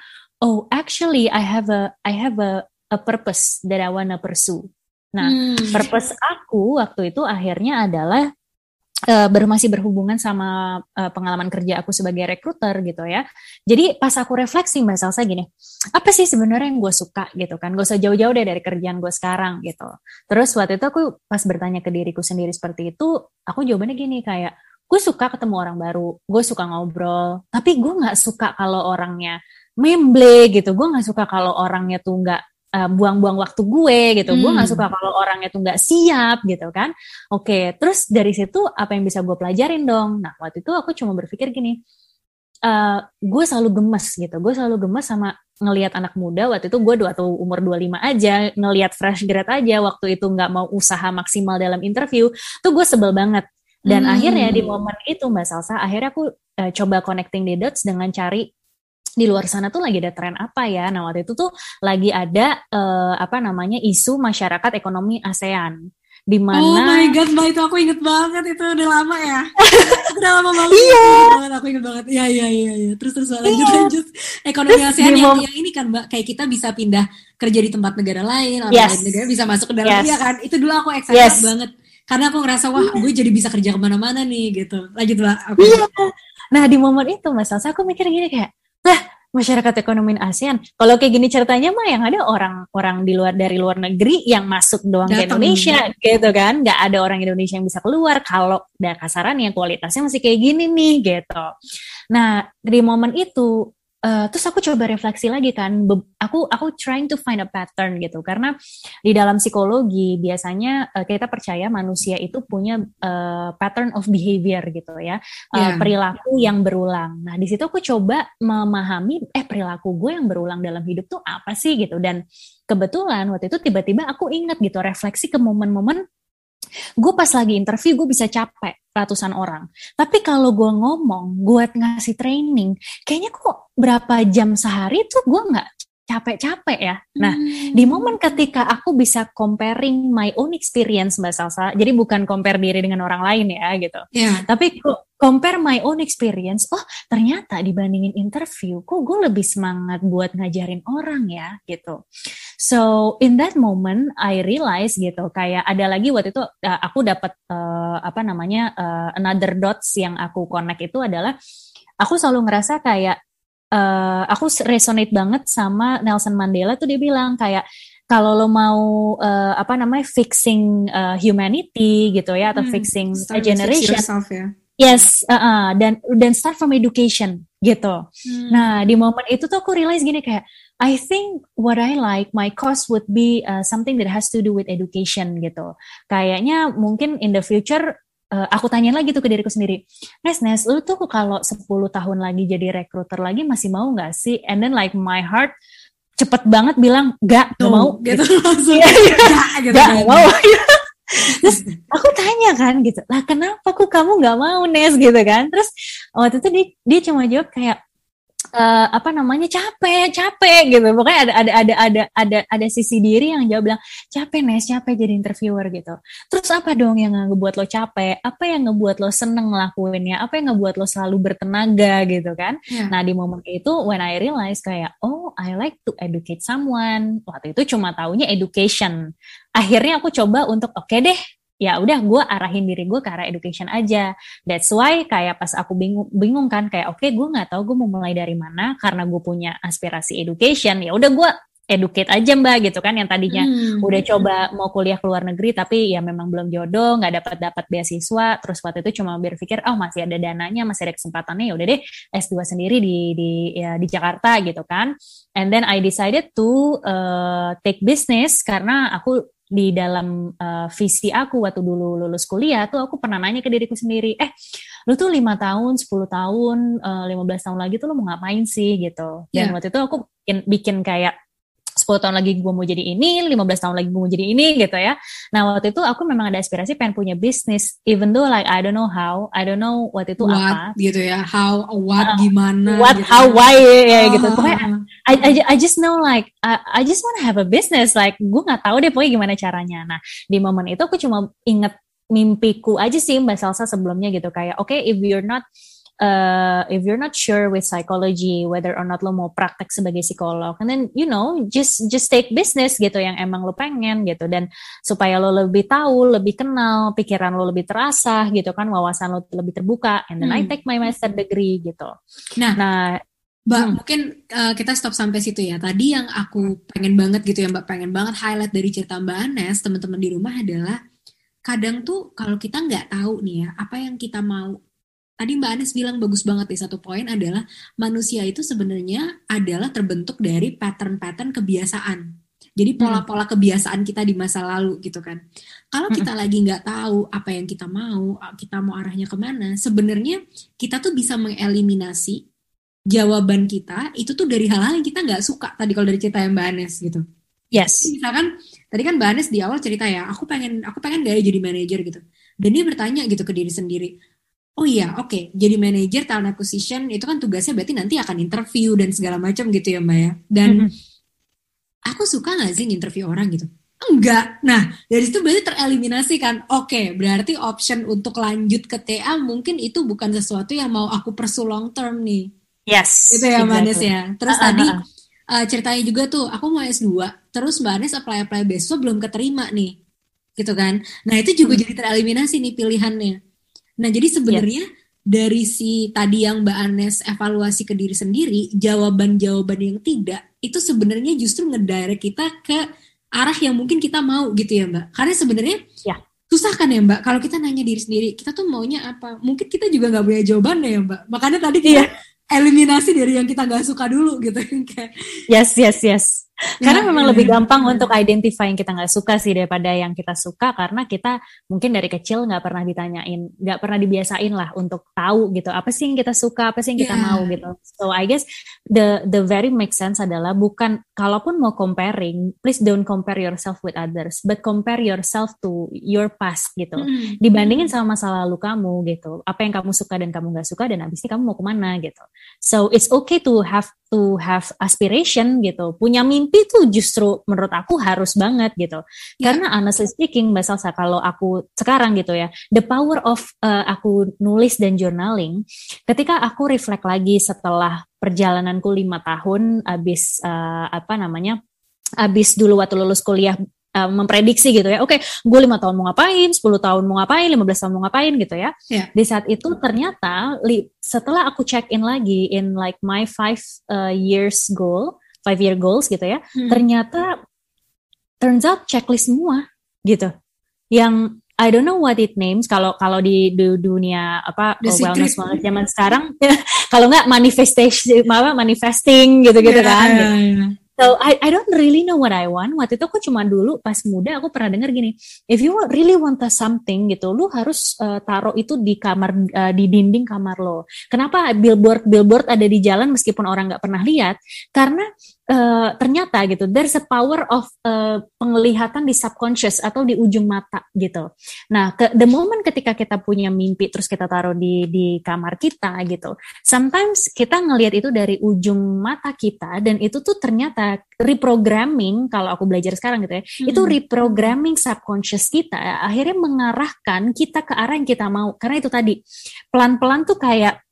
oh actually I have a I have a a purpose that I wanna pursue. Nah, hmm. purpose aku waktu itu akhirnya adalah uh, masih berhubungan sama uh, pengalaman kerja aku sebagai rekruter gitu ya. Jadi pas aku refleksi Mbak Salsa gini, apa sih sebenarnya yang gue suka gitu kan? Gak usah jauh-jauh deh dari kerjaan gue sekarang gitu. Terus waktu itu aku pas bertanya ke diriku sendiri seperti itu, aku jawabannya gini kayak, gue suka ketemu orang baru, gue suka ngobrol, tapi gue nggak suka kalau orangnya memble gitu, gue nggak suka kalau orangnya tuh nggak uh, buang-buang waktu gue gitu. Hmm. Gue nggak suka kalau orangnya tuh nggak siap gitu kan. Oke, terus dari situ apa yang bisa gue pelajarin dong? Nah waktu itu aku cuma berpikir gini, uh, gue selalu gemes gitu. Gue selalu gemes sama ngelihat anak muda waktu itu gue dua atau umur 25 aja ngelihat fresh grad aja waktu itu nggak mau usaha maksimal dalam interview tuh gue sebel banget dan hmm. akhirnya di momen itu mbak Salsa akhirnya aku uh, coba connecting the dots dengan cari di luar sana tuh lagi ada tren apa ya? Nah waktu itu tuh lagi ada uh, apa namanya isu masyarakat ekonomi ASEAN di mana Oh my god, Mbak itu aku inget banget itu udah lama ya. udah lama banget. Iya. banget, aku inget banget. Iya iya iya iya. Terus terus lanjut iya. lanjut. Ekonomi terus ASEAN yang, yang ini kan Mbak, kayak kita bisa pindah kerja di tempat negara lain, orang yes. lain negara bisa masuk ke dalam yes. dia kan. Itu dulu aku excited yes. banget. Karena aku ngerasa wah gue jadi bisa kerja ke mana-mana nih gitu. Lanjut Mbak. Aku. Iya. Nah di momen itu Mas Salsa aku mikir gini kayak masyarakat ekonomi ASEAN. Kalau kayak gini ceritanya mah yang ada orang-orang di luar dari luar negeri yang masuk doang Datang. ke Indonesia gitu kan. Nggak ada orang Indonesia yang bisa keluar kalau udah kasaran yang kualitasnya masih kayak gini nih gitu. Nah, di momen itu Uh, terus aku coba refleksi lagi kan, aku aku trying to find a pattern gitu, karena di dalam psikologi biasanya uh, kita percaya manusia itu punya uh, pattern of behavior gitu ya, yeah. perilaku yang berulang. Nah di situ aku coba memahami, eh perilaku gue yang berulang dalam hidup tuh apa sih gitu, dan kebetulan waktu itu tiba-tiba aku ingat gitu refleksi ke momen-momen gue pas lagi interview gue bisa capek ratusan orang. Tapi kalau gue ngomong, gue ngasih training, kayaknya kok berapa jam sehari tuh gue nggak capek-capek ya. Nah, hmm. di momen ketika aku bisa comparing my own experience Mbak Salsa, jadi bukan compare diri dengan orang lain ya gitu. Yeah. Tapi compare my own experience, oh ternyata dibandingin interview, kok gue lebih semangat buat ngajarin orang ya gitu. So in that moment I realize gitu, kayak ada lagi waktu itu uh, aku dapat uh, apa namanya uh, another dots yang aku connect itu adalah aku selalu ngerasa kayak uh, aku resonate banget sama Nelson Mandela tuh dia bilang kayak kalau lo mau uh, apa namanya fixing uh, humanity gitu ya atau hmm, fixing a generation yourself, ya. yes uh, uh, dan dan start from education gitu hmm. nah di momen itu tuh aku realize gini kayak I think what I like my cause would be uh, something that has to do with education gitu kayaknya mungkin in the future uh, aku tanyain lagi tuh ke diriku sendiri, Nes, Nes, lu tuh kalau 10 tahun lagi jadi rekruter lagi masih mau nggak sih? And then like my heart cepet banget bilang, gak, gak mau. Gitu, gitu. langsung, gak, gitu. Gak, kan. mau. Terus aku tanya kan gitu, lah kenapa kok kamu nggak mau Nes gitu kan? Terus waktu itu dia, dia cuma jawab kayak, uh, apa namanya capek capek gitu. Pokoknya ada ada ada ada ada ada sisi diri yang jawab bilang capek nes capek jadi interviewer gitu. Terus apa dong yang ngebuat lo capek? Apa yang ngebuat lo seneng ngelakuinnya? Apa yang ngebuat lo selalu bertenaga gitu kan? Yeah. nah di momen itu when I realize kayak oh I like to educate someone. Waktu itu cuma taunya education. Akhirnya aku coba untuk oke okay deh ya udah gue arahin diri gue ke arah education aja. That's why kayak pas aku bingung bingung kan kayak oke okay, gue nggak tahu gue mau mulai dari mana karena gue punya aspirasi education ya udah gue educate aja mbak gitu kan yang tadinya hmm. udah coba mau kuliah ke luar negeri tapi ya memang belum jodoh nggak dapat dapat beasiswa terus waktu itu cuma berpikir oh masih ada dananya masih ada kesempatannya ya udah deh S2 sendiri di di ya, di Jakarta gitu kan and then I decided to uh, take business karena aku di dalam uh, visi aku waktu dulu lulus kuliah tuh aku pernah nanya ke diriku sendiri, eh lu tuh lima tahun, 10 tahun, uh, 15 tahun lagi tuh lu mau ngapain sih gitu. Dan yeah. waktu itu aku bikin, bikin kayak 10 tahun lagi gue mau jadi ini, 15 tahun lagi gue mau jadi ini gitu ya. Nah waktu itu aku memang ada aspirasi pengen punya bisnis, even though like I don't know how, I don't know what itu what, apa. gitu ya, how, what, uh, gimana. What, gitu. how, why ya uh, gitu. Pokoknya I, I, I just know like I, I just wanna have a business, like gue nggak tahu deh pokoknya gimana caranya. Nah di momen itu aku cuma inget mimpiku aja sih Mbak Salsa sebelumnya gitu kayak oke okay, if you're not uh, if you're not sure with psychology whether or not lo mau praktek sebagai psikolog and then you know just just take business gitu yang emang lo pengen gitu dan supaya lo lebih tahu lebih kenal pikiran lo lebih terasa gitu kan wawasan lo lebih terbuka and then hmm. I take my master degree gitu nah nah Mbak, hmm. mungkin uh, kita stop sampai situ ya. Tadi yang aku pengen banget gitu ya Mbak, pengen banget highlight dari cerita Mbak Anes, teman-teman di rumah adalah kadang tuh kalau kita nggak tahu nih ya apa yang kita mau tadi Mbak Anies bilang bagus banget di satu poin adalah manusia itu sebenarnya adalah terbentuk dari pattern-pattern kebiasaan. Jadi hmm. pola-pola kebiasaan kita di masa lalu gitu kan. Kalau kita hmm. lagi nggak tahu apa yang kita mau, kita mau arahnya ke mana, sebenarnya kita tuh bisa mengeliminasi jawaban kita itu tuh dari hal-hal yang kita nggak suka tadi kalau dari cerita yang Mbak Anes gitu. Yes. Jadi misalkan tadi kan Mbak Anes di awal cerita ya, aku pengen aku pengen gak jadi manajer gitu. Dan dia bertanya gitu ke diri sendiri. Oh iya, oke, okay. jadi manajer talent acquisition itu kan tugasnya berarti nanti akan interview dan segala macam gitu ya Mbak ya. Dan mm -hmm. aku suka gak sih interview orang gitu? Enggak. Nah, dari situ berarti tereliminasi kan. Oke, okay, berarti option untuk lanjut ke TA mungkin itu bukan sesuatu yang mau aku pursue long term nih. Yes. Itu ya Mbak Anes ya. Terus uh, uh, tadi uh, uh, ceritanya juga tuh, aku mau S2, terus Mbak Anes apply-apply beasiswa belum keterima nih. Gitu kan. Nah, itu juga hmm. jadi tereliminasi nih pilihannya. Nah, jadi sebenarnya yeah. dari si tadi yang Mbak Anes evaluasi ke diri sendiri, jawaban-jawaban yang tidak, itu sebenarnya justru ngedirect kita ke arah yang mungkin kita mau gitu ya Mbak. Karena sebenarnya yeah. susah kan ya Mbak, kalau kita nanya diri sendiri, kita tuh maunya apa? Mungkin kita juga nggak punya jawabannya ya Mbak. Makanya tadi kita yeah eliminasi dari yang kita nggak suka dulu gitu kayak yes yes yes karena ya, memang lebih ya. gampang untuk identify yang kita nggak suka sih daripada yang kita suka karena kita mungkin dari kecil nggak pernah ditanyain, nggak pernah dibiasain lah untuk tahu gitu apa sih yang kita suka, apa sih yang kita yeah. mau gitu. So I guess the the very make sense adalah bukan kalaupun mau comparing, please don't compare yourself with others, but compare yourself to your past gitu. Mm. Dibandingin sama masa lalu kamu gitu, apa yang kamu suka dan kamu nggak suka dan abis ini kamu mau ke mana gitu. So it's okay to have to have aspiration gitu, punya mimpi mimpi tuh justru menurut aku harus banget gitu. Yeah. Karena honestly speaking, Mbak Salsa, kalau aku sekarang gitu ya, the power of uh, aku nulis dan journaling, ketika aku reflect lagi setelah perjalananku lima tahun, abis uh, apa namanya, abis dulu waktu lulus kuliah uh, memprediksi gitu ya. Oke, okay, gue lima tahun mau ngapain, 10 tahun mau ngapain, 15 tahun mau ngapain gitu ya. Yeah. Di saat itu ternyata li, setelah aku check in lagi in like my five uh, years goal, five year goals gitu ya hmm. ternyata turns out checklist semua gitu yang I don't know what it names kalau kalau di, di dunia apa The wellness wellness zaman sekarang kalau nggak manifestation apa manifesting gitu-gitu yeah, kan gitu. Yeah, yeah. So I I don't really know what I want. Waktu itu aku cuma dulu pas muda aku pernah dengar gini, if you really want something gitu, lu harus uh, taruh itu di kamar uh, di dinding kamar lo. Kenapa billboard billboard ada di jalan meskipun orang nggak pernah lihat? Karena uh, ternyata gitu there's a power of uh, penglihatan di subconscious atau di ujung mata gitu. Nah, ke, the moment ketika kita punya mimpi terus kita taruh di di kamar kita gitu. Sometimes kita ngelihat itu dari ujung mata kita dan itu tuh ternyata reprogramming kalau aku belajar sekarang gitu ya. Hmm. Itu reprogramming subconscious kita akhirnya mengarahkan kita ke arah yang kita mau. Karena itu tadi pelan-pelan tuh kayak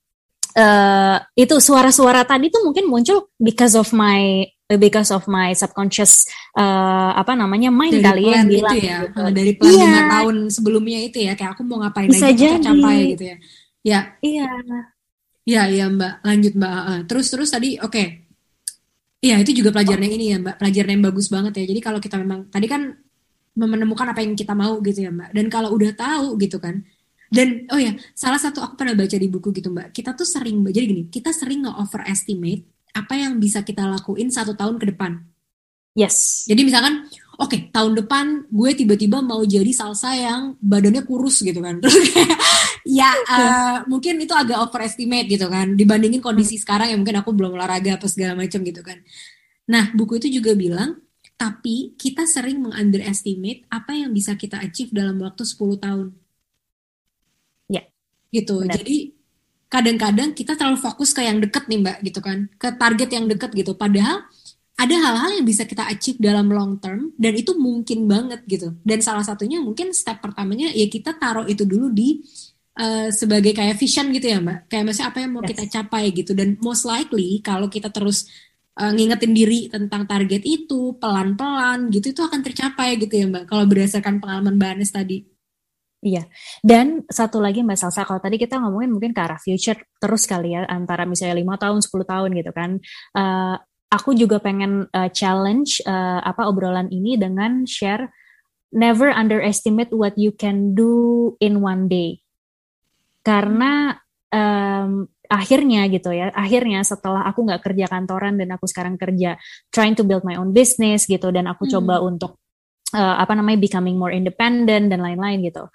uh, itu suara-suara tadi tuh mungkin muncul because of my because of my subconscious uh, apa namanya mind dari kali ya bilang. itu ya gitu. dari plan lima tahun sebelumnya itu ya kayak aku mau ngapain Bisa lagi jadi. capai gitu ya. Ya. Iya. Iya iya mbak. Lanjut mbak. Uh, terus terus tadi oke. Okay. Iya itu juga pelajaran yang ini ya mbak. Pelajaran yang bagus banget ya. Jadi kalau kita memang tadi kan menemukan apa yang kita mau gitu ya mbak. Dan kalau udah tahu gitu kan dan oh ya, salah satu aku pernah baca di buku gitu mbak. Kita tuh sering, jadi gini, kita sering nge-overestimate apa yang bisa kita lakuin satu tahun ke depan. Yes. Jadi misalkan, oke okay, tahun depan gue tiba-tiba mau jadi salsa yang badannya kurus gitu kan terus kayak ya uh, mungkin itu agak overestimate gitu kan dibandingin kondisi hmm. sekarang yang mungkin aku belum olahraga apa segala macam gitu kan nah buku itu juga bilang tapi kita sering mengunderestimate apa yang bisa kita achieve dalam waktu 10 tahun gitu benar. jadi kadang-kadang kita terlalu fokus ke yang deket nih mbak gitu kan ke target yang deket gitu padahal ada hal-hal yang bisa kita achieve dalam long term dan itu mungkin banget gitu. Dan salah satunya mungkin step pertamanya ya kita taruh itu dulu di uh, sebagai kayak vision gitu ya mbak. Kayak maksudnya apa yang mau yes. kita capai gitu. Dan most likely kalau kita terus uh, ngingetin diri tentang target itu pelan-pelan gitu itu akan tercapai gitu ya mbak. Kalau berdasarkan pengalaman mbak Anes tadi. Iya, dan satu lagi Mbak Salsa, kalau tadi kita ngomongin mungkin ke arah future terus kali ya, antara misalnya lima tahun, 10 tahun gitu kan. Uh, aku juga pengen uh, challenge uh, apa obrolan ini dengan share never underestimate what you can do in one day. Karena um, akhirnya gitu ya, akhirnya setelah aku nggak kerja kantoran dan aku sekarang kerja trying to build my own business gitu dan aku hmm. coba untuk uh, apa namanya becoming more independent dan lain-lain gitu.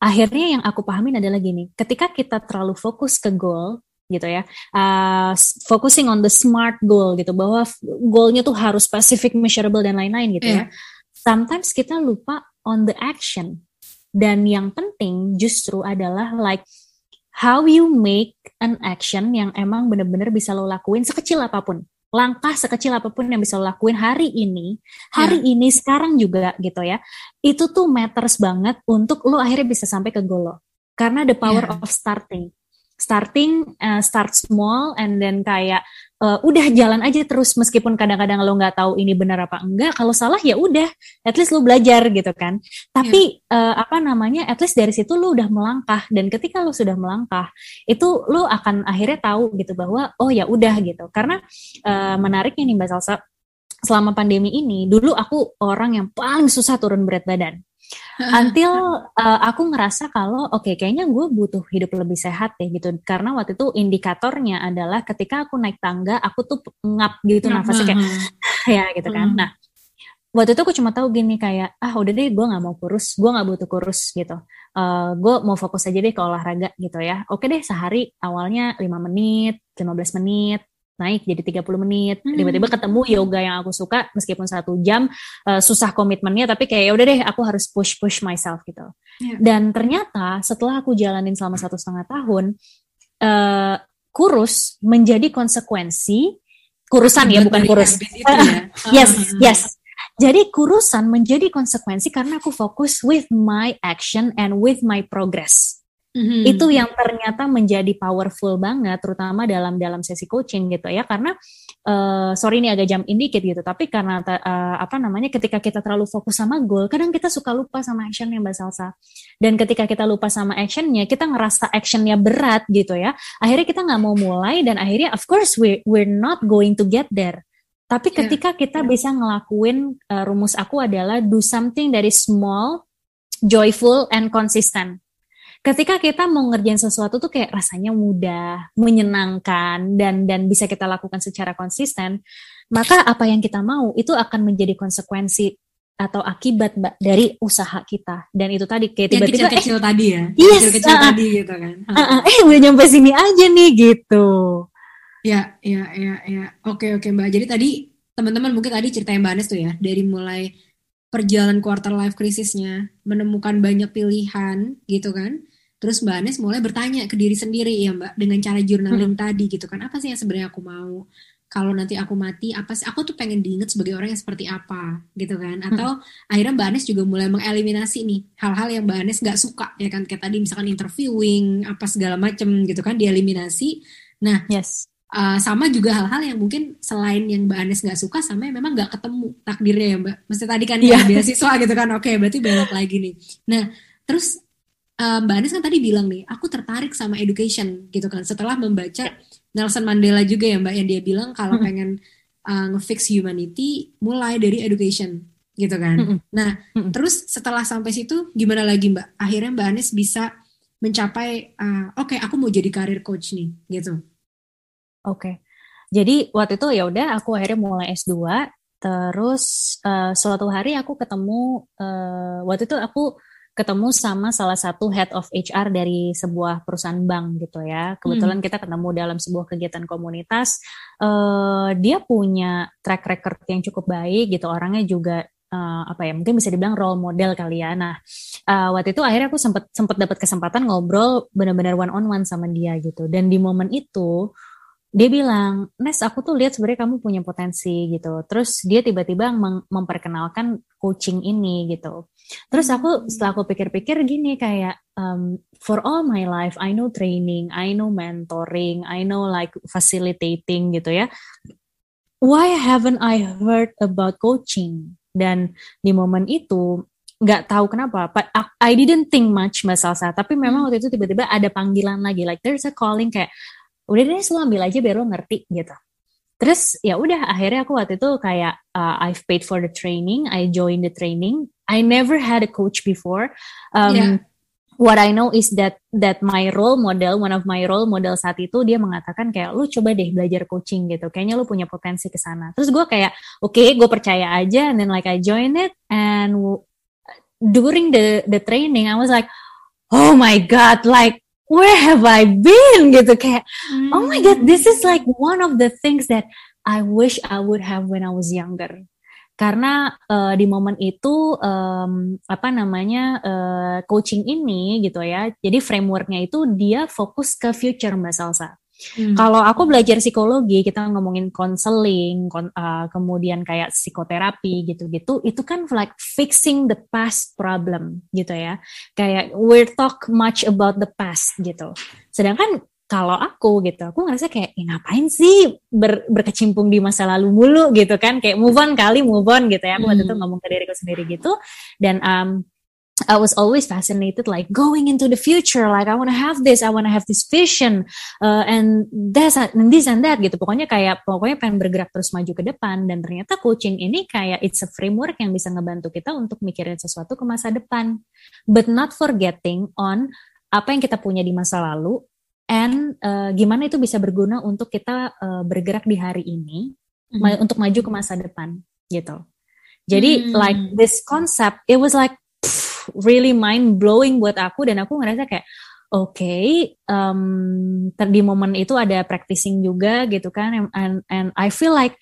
Akhirnya yang aku pahamin adalah gini, ketika kita terlalu fokus ke goal, gitu ya uh, focusing on the smart goal gitu bahwa goalnya tuh harus specific measurable dan lain-lain gitu yeah. ya sometimes kita lupa on the action dan yang penting justru adalah like how you make an action yang emang bener-bener bisa lo lakuin sekecil apa pun langkah sekecil apa pun yang bisa lo lakuin hari ini, hari yeah. ini sekarang juga gitu ya. Itu tuh matters banget untuk lo akhirnya bisa sampai ke goal lo. Karena the power yeah. of starting starting uh, start small and then kayak uh, udah jalan aja terus meskipun kadang-kadang lo nggak tahu ini benar apa enggak kalau salah ya udah at least lo belajar gitu kan. Tapi yeah. uh, apa namanya at least dari situ lo udah melangkah dan ketika lo sudah melangkah itu lo akan akhirnya tahu gitu bahwa oh ya udah gitu. Karena uh, menariknya nih mbak Salsa selama pandemi ini dulu aku orang yang paling susah turun berat badan Until uh, aku ngerasa kalau oke okay, kayaknya gue butuh hidup lebih sehat ya gitu. Karena waktu itu indikatornya adalah ketika aku naik tangga aku tuh ngap gitu nafasnya kayak ya gitu kan. Nah waktu itu aku cuma tahu gini kayak ah udah deh gue nggak mau kurus gue nggak butuh kurus gitu. Uh, eh, gue mau fokus aja deh ke olahraga gitu ya. Oke deh sehari awalnya 5 menit 15 menit naik jadi 30 menit hmm. tiba-tiba ketemu yoga yang aku suka meskipun satu jam uh, susah komitmennya tapi kayak ya udah deh aku harus push push myself gitu yeah. dan ternyata setelah aku jalanin selama satu setengah tahun uh, kurus menjadi konsekuensi kurusan ya bukan kurus ya. yes yes jadi kurusan menjadi konsekuensi karena aku fokus with my action and with my progress Mm-hmm. Itu yang ternyata menjadi powerful banget, terutama dalam dalam sesi coaching gitu ya, karena uh, sorry ini agak jam indikit gitu, tapi karena uh, apa namanya, ketika kita terlalu fokus sama goal, kadang kita suka lupa sama actionnya mbak Salsa, dan ketika kita lupa sama actionnya, kita ngerasa actionnya berat gitu ya, akhirnya kita nggak mau mulai dan akhirnya of course we we're not going to get there. Tapi ketika kita bisa ngelakuin uh, rumus aku adalah do something that is small, joyful, and consistent ketika kita mau ngerjain sesuatu tuh kayak rasanya mudah, menyenangkan dan dan bisa kita lakukan secara konsisten, maka apa yang kita mau itu akan menjadi konsekuensi atau akibat mbak dari usaha kita. Dan itu tadi kayak tiba-tiba kecil-kecil eh, tadi ya? Yes, kecil-kecil uh, tadi gitu kan? Uh, uh, eh udah nyampe sini aja nih gitu. Ya ya ya ya. Oke oke mbak. Jadi tadi teman-teman mungkin tadi ceritain mbak Anes tuh ya dari mulai perjalanan quarter life krisisnya menemukan banyak pilihan gitu kan Terus Mbak Anes mulai bertanya ke diri sendiri ya Mbak dengan cara journaling hmm. tadi gitu kan apa sih yang sebenarnya aku mau kalau nanti aku mati apa sih aku tuh pengen diinget sebagai orang yang seperti apa gitu kan atau hmm. akhirnya Mbak Anes juga mulai mengeliminasi nih hal-hal yang Mbak Anes nggak suka ya kan kayak tadi misalkan interviewing apa segala macem gitu kan dieliminasi nah yes Uh, sama juga hal-hal yang mungkin selain yang Mbak Anes nggak suka sama yang memang nggak ketemu takdirnya ya Mbak. Mesti tadi kan yeah. ya beasiswa gitu kan. Oke, berarti banyak lagi nih. Nah, terus uh, Mbak Anies kan tadi bilang nih, aku tertarik sama education gitu kan. Setelah membaca Nelson Mandela juga ya Mbak, yang dia bilang kalau hmm. pengen uh, ngefix humanity, mulai dari education gitu kan. Hmm. Nah, hmm. terus setelah sampai situ gimana lagi Mbak? Akhirnya Mbak Anies bisa mencapai, uh, oke okay, aku mau jadi karir coach nih gitu. Oke. Okay. Jadi waktu itu ya udah aku akhirnya mulai S2 Terus uh, suatu hari aku ketemu uh, waktu itu aku ketemu sama salah satu head of HR dari sebuah perusahaan bank gitu ya. Kebetulan hmm. kita ketemu dalam sebuah kegiatan komunitas. Uh, dia punya track record yang cukup baik gitu. Orangnya juga uh, apa ya mungkin bisa dibilang role model kali ya. Nah uh, waktu itu akhirnya aku sempat sempat dapat kesempatan ngobrol benar-benar one on one sama dia gitu. Dan di momen itu dia bilang, Nes aku tuh lihat sebenarnya kamu punya potensi gitu. Terus dia tiba-tiba memperkenalkan coaching ini gitu. Terus aku hmm. setelah aku pikir-pikir gini kayak um, for all my life I know training, I know mentoring, I know like facilitating gitu ya. Why haven't I heard about coaching? Dan di momen itu nggak tahu kenapa, but I didn't think much Mbak Salsa. Tapi memang hmm. waktu itu tiba-tiba ada panggilan lagi, like there's a calling kayak udah deh lu ambil aja biar lo ngerti gitu. Terus ya udah akhirnya aku waktu itu kayak uh, I've paid for the training I joined the training. I never had a coach before. Um, yeah. what I know is that that my role model one of my role model saat itu dia mengatakan kayak lu coba deh belajar coaching gitu. Kayaknya lu punya potensi ke sana. Terus gue kayak oke okay, gue percaya aja and then like I join it and during the the training I was like oh my god like where have I been? Gitu kayak hmm. oh my god this is like one of the things that I wish I would have when I was younger. Karena uh, di momen itu um, apa namanya uh, coaching ini gitu ya jadi frameworknya itu dia fokus ke future mbak Salsa Hmm. Kalau aku belajar psikologi, kita ngomongin konseling, kon, uh, kemudian kayak psikoterapi gitu-gitu, itu kan like fixing the past problem gitu ya. Kayak we talk much about the past gitu. Sedangkan kalau aku gitu, aku ngerasa kayak ya ngapain sih ber, berkecimpung di masa lalu mulu gitu kan, kayak move on kali move on gitu ya. Aku waktu itu hmm. ngomong ke diriku sendiri gitu dan um, I was always fascinated, like going into the future, like I want to have this, I want to have this vision, uh, and this and this and that gitu. Pokoknya kayak pokoknya pengen bergerak terus maju ke depan. Dan ternyata coaching ini kayak it's a framework yang bisa ngebantu kita untuk mikirin sesuatu ke masa depan, but not forgetting on apa yang kita punya di masa lalu and uh, gimana itu bisa berguna untuk kita uh, bergerak di hari ini mm -hmm. untuk maju ke masa depan gitu. Jadi mm. like this concept, it was like really mind blowing buat aku dan aku ngerasa kayak oke okay, um, di momen itu ada practicing juga gitu kan. And and I feel like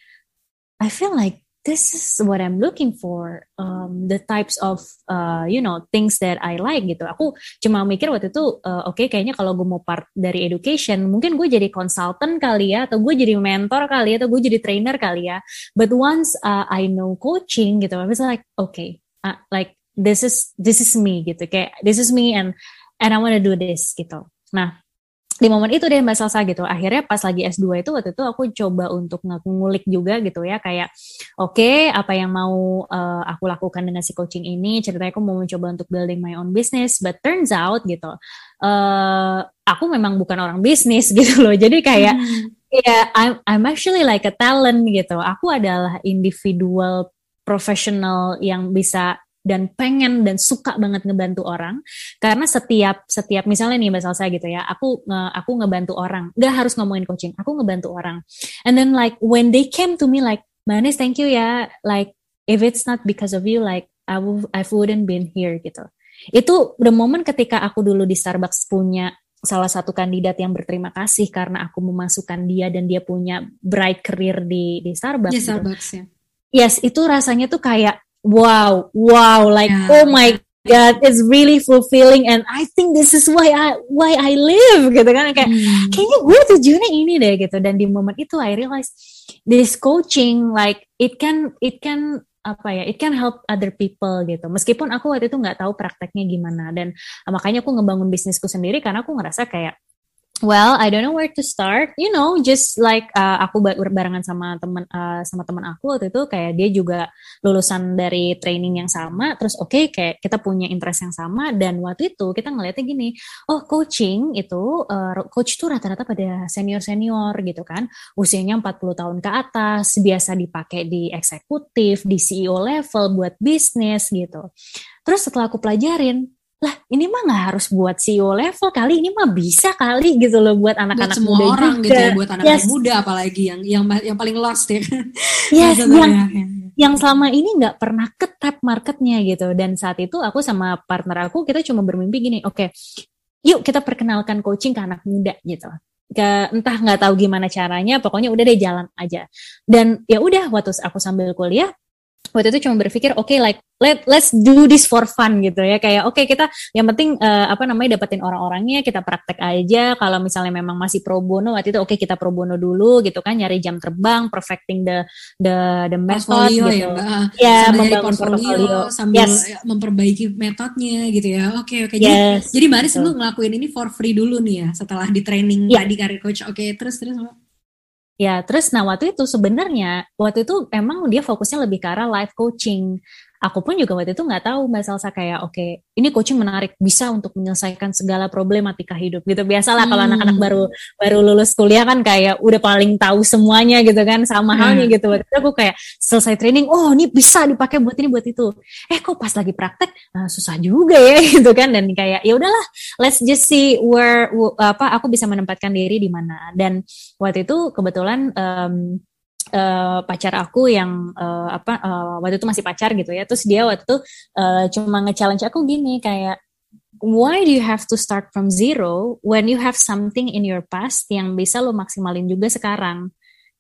I feel like this is what I'm looking for um, the types of uh, you know things that I like gitu. Aku cuma mikir waktu itu uh, oke okay, kayaknya kalau gue mau part dari education mungkin gue jadi consultant kali ya atau gue jadi mentor kali ya atau gue jadi trainer kali ya. But once uh, I know coaching gitu I was like okay uh, like this is this is me gitu kayak this is me and and I wanna do this gitu nah di momen itu deh Mbak Salsa gitu. Akhirnya pas lagi S2 itu waktu itu aku coba untuk ngulik juga gitu ya kayak oke okay, apa yang mau uh, aku lakukan dengan si coaching ini. Ceritanya aku mau mencoba untuk building my own business but turns out gitu. Uh, aku memang bukan orang bisnis gitu loh. Jadi kayak hmm. ya yeah, I'm I'm actually like a talent gitu. Aku adalah individual profesional yang bisa dan pengen dan suka banget ngebantu orang karena setiap setiap misalnya nih mbak Salsa gitu ya aku aku ngebantu orang nggak harus ngomongin coaching aku ngebantu orang and then like when they came to me like Manis thank you ya like if it's not because of you like I would I wouldn't been here gitu itu the moment ketika aku dulu di Starbucks punya salah satu kandidat yang berterima kasih karena aku memasukkan dia dan dia punya bright career di di Starbucks. Di gitu. Starbucks gitu. ya. Yes, itu rasanya tuh kayak wow, wow, like yeah. oh my God, it's really fulfilling and I think this is why I why I live gitu kan kayak hmm. kayaknya gue tujuannya ini deh gitu dan di momen itu I realize this coaching like it can it can apa ya it can help other people gitu meskipun aku waktu itu nggak tahu prakteknya gimana dan makanya aku ngebangun bisnisku sendiri karena aku ngerasa kayak Well, I don't know where to start. You know, just like uh, aku barengan sama teman uh, sama teman aku waktu itu kayak dia juga lulusan dari training yang sama. Terus oke okay, kayak kita punya interest yang sama dan waktu itu kita ngeliatnya gini, oh coaching itu uh, coach itu rata-rata pada senior-senior gitu kan. Usianya 40 tahun ke atas, biasa dipakai di eksekutif, di CEO level buat bisnis gitu. Terus setelah aku pelajarin, lah ini mah nggak harus buat CEO level kali ini mah bisa kali gitu loh buat anak-anak muda orang juga. gitu ya buat anak-anak yes. muda apalagi yang yang yang paling lost ya. Yes yang yang selama ini nggak pernah ke tap marketnya gitu. Dan saat itu aku sama partner aku kita cuma bermimpi gini oke okay, yuk kita perkenalkan coaching ke anak muda gitu. Ke entah nggak tahu gimana caranya pokoknya udah deh jalan aja. Dan ya udah waktu aku sambil kuliah waktu itu cuma berpikir oke okay, like let let's do this for fun gitu ya. Kayak oke okay, kita yang penting uh, apa namanya dapetin orang-orangnya kita praktek aja. Kalau misalnya memang masih pro bono waktu itu oke okay, kita pro bono dulu gitu kan. Nyari jam terbang perfecting the the the method portfolio gitu. ya, ya membangun portfolio, portfolio. sambil yes. memperbaiki metodenya gitu ya. Oke okay, oke. Okay. yes, jadi jadi Maris lu ngelakuin ini for free dulu nih ya setelah di training yeah. tadi karir coach. Oke okay, terus terus Ya, terus nah waktu itu sebenarnya waktu itu emang dia fokusnya lebih ke arah life coaching aku pun juga waktu itu nggak tahu mbak Salsa kayak oke okay, ini coaching menarik bisa untuk menyelesaikan segala problematika hidup gitu. Biasalah hmm. kalau anak-anak baru baru lulus kuliah kan kayak udah paling tahu semuanya gitu kan sama hmm. halnya gitu. Waktu itu aku kayak selesai training oh ini bisa dipakai buat ini buat itu. Eh kok pas lagi praktek nah, susah juga ya gitu kan. Dan kayak ya udahlah let's just see where apa aku bisa menempatkan diri di mana. Dan waktu itu kebetulan um, uh, pacar aku yang uh, apa uh, waktu itu masih pacar gitu ya. Terus dia waktu itu uh, cuma nge-challenge aku gini kayak why do you have to start from zero when you have something in your past yang bisa lo maksimalin juga sekarang?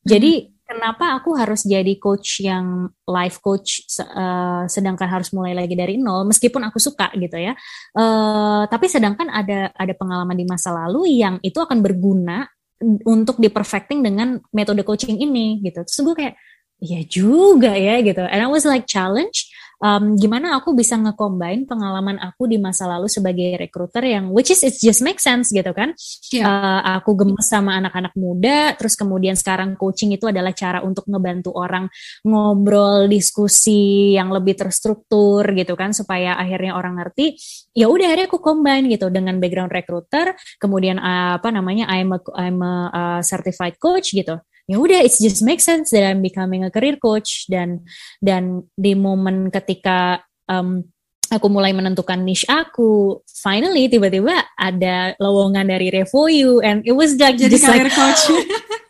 Jadi hmm. kenapa aku harus jadi coach yang life coach uh, sedangkan harus mulai lagi dari nol meskipun aku suka gitu ya. Uh, tapi sedangkan ada ada pengalaman di masa lalu yang itu akan berguna untuk di perfecting dengan metode coaching ini gitu. Terus gue kayak, ya juga ya gitu. And I was like challenge um, gimana aku bisa ngecombine pengalaman aku di masa lalu sebagai recruiter yang which is it just make sense gitu kan? Yeah. uh, aku gemes sama anak-anak muda terus kemudian sekarang coaching itu adalah cara untuk ngebantu orang ngobrol diskusi yang lebih terstruktur gitu kan? Supaya akhirnya orang ngerti ya udah akhirnya aku combine gitu. Dengan background recruiter kemudian uh, apa namanya I'm a I'm a uh, certified coach gitu ya udah it's just make sense that I'm becoming a career coach. Dan dan di momen ketika um, aku mulai menentukan niche aku finally tiba-tiba ada lowongan dari Revoyu and it was like jadi career like, coach.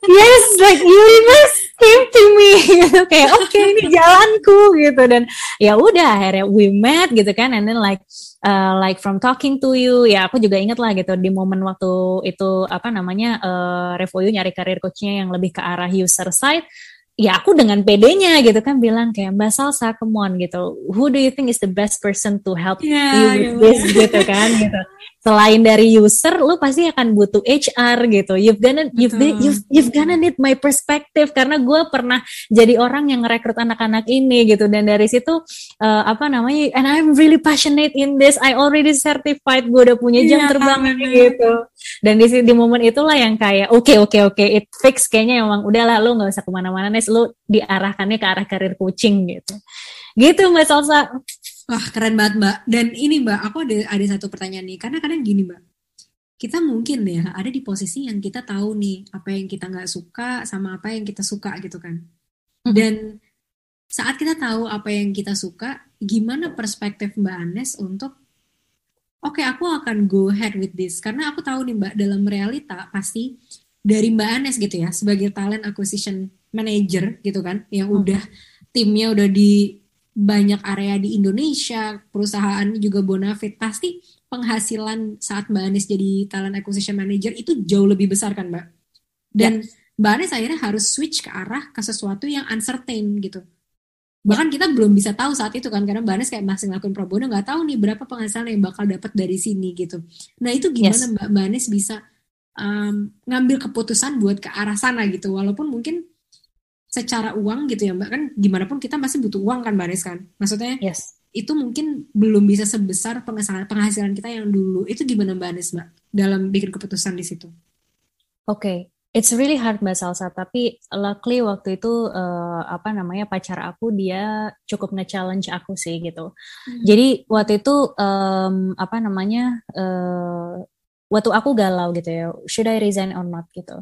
Yes like universe came to me. Gitu kayak oke okay, ini jalanku gitu. Dan ya udah akhirnya we met gitu kan and then like uh, like from talking to you ya aku juga inget lah gitu di momen waktu itu apa namanya uh, Revoyu nyari karir coachnya yang lebih ke arah user side ya aku dengan pedenya gitu kan bilang kayak Mbak Salsa come on gitu. Who do you think is the best person to help yeah, you with yeah. this? gitu kan gitu selain dari user lu pasti akan butuh HR gitu. You've gonna you've you've, you've gonna need my perspective. Karena gue pernah jadi orang yang ngerekrut anak-anak ini gitu. Dan dari situ uh, apa namanya and I'm really passionate in this. I already certified gue udah punya jam yeah, terbang gitu. Dan di di momen itulah yang kayak oke okay, oke okay, oke okay, it fix. Kayaknya emang udahlah lu nggak usah ke mana-mana nih lu diarahkannya ke arah karir coaching gitu. Gitu Mbak Salsa. Wah keren banget Mbak. Dan ini Mbak, aku ada ada satu pertanyaan nih. Karena kadang gini Mbak, kita mungkin ya ada di posisi yang kita tahu nih apa yang kita nggak suka sama apa yang kita suka gitu kan. Mm-hmm. Dan saat kita tahu apa yang kita suka, gimana perspektif Mbak Anes untuk oke okay, aku akan go ahead with this karena aku tahu nih Mbak dalam realita pasti dari Mbak Anes gitu ya sebagai talent acquisition manager gitu kan yang hmm. udah timnya udah di banyak area di Indonesia perusahaan juga bonafit pasti penghasilan saat Mbak Anis jadi talent acquisition manager itu jauh lebih besar kan Mbak dan ya. Mbak Anis akhirnya harus switch ke arah ke sesuatu yang uncertain gitu bahkan kita belum bisa tahu saat itu kan karena Mbak Anis kayak masih ngelakuin pro bono nggak tahu nih berapa penghasilan yang bakal dapat dari sini gitu nah itu gimana yes. Mbak Mbak Anis bisa um, ngambil keputusan buat ke arah sana gitu walaupun mungkin secara uang gitu ya mbak kan gimana pun kita masih butuh uang kan mbak Anis kan maksudnya yes. itu mungkin belum bisa sebesar penghasilan penghasilan kita yang dulu itu gimana mbak Anis mbak dalam bikin keputusan di situ oke okay. It's really hard Mbak Salsa, tapi luckily waktu itu uh, apa namanya pacar aku dia cukup nge-challenge aku sih gitu. Hmm. Jadi waktu itu um, apa namanya uh, waktu aku galau gitu ya, should I resign or not gitu.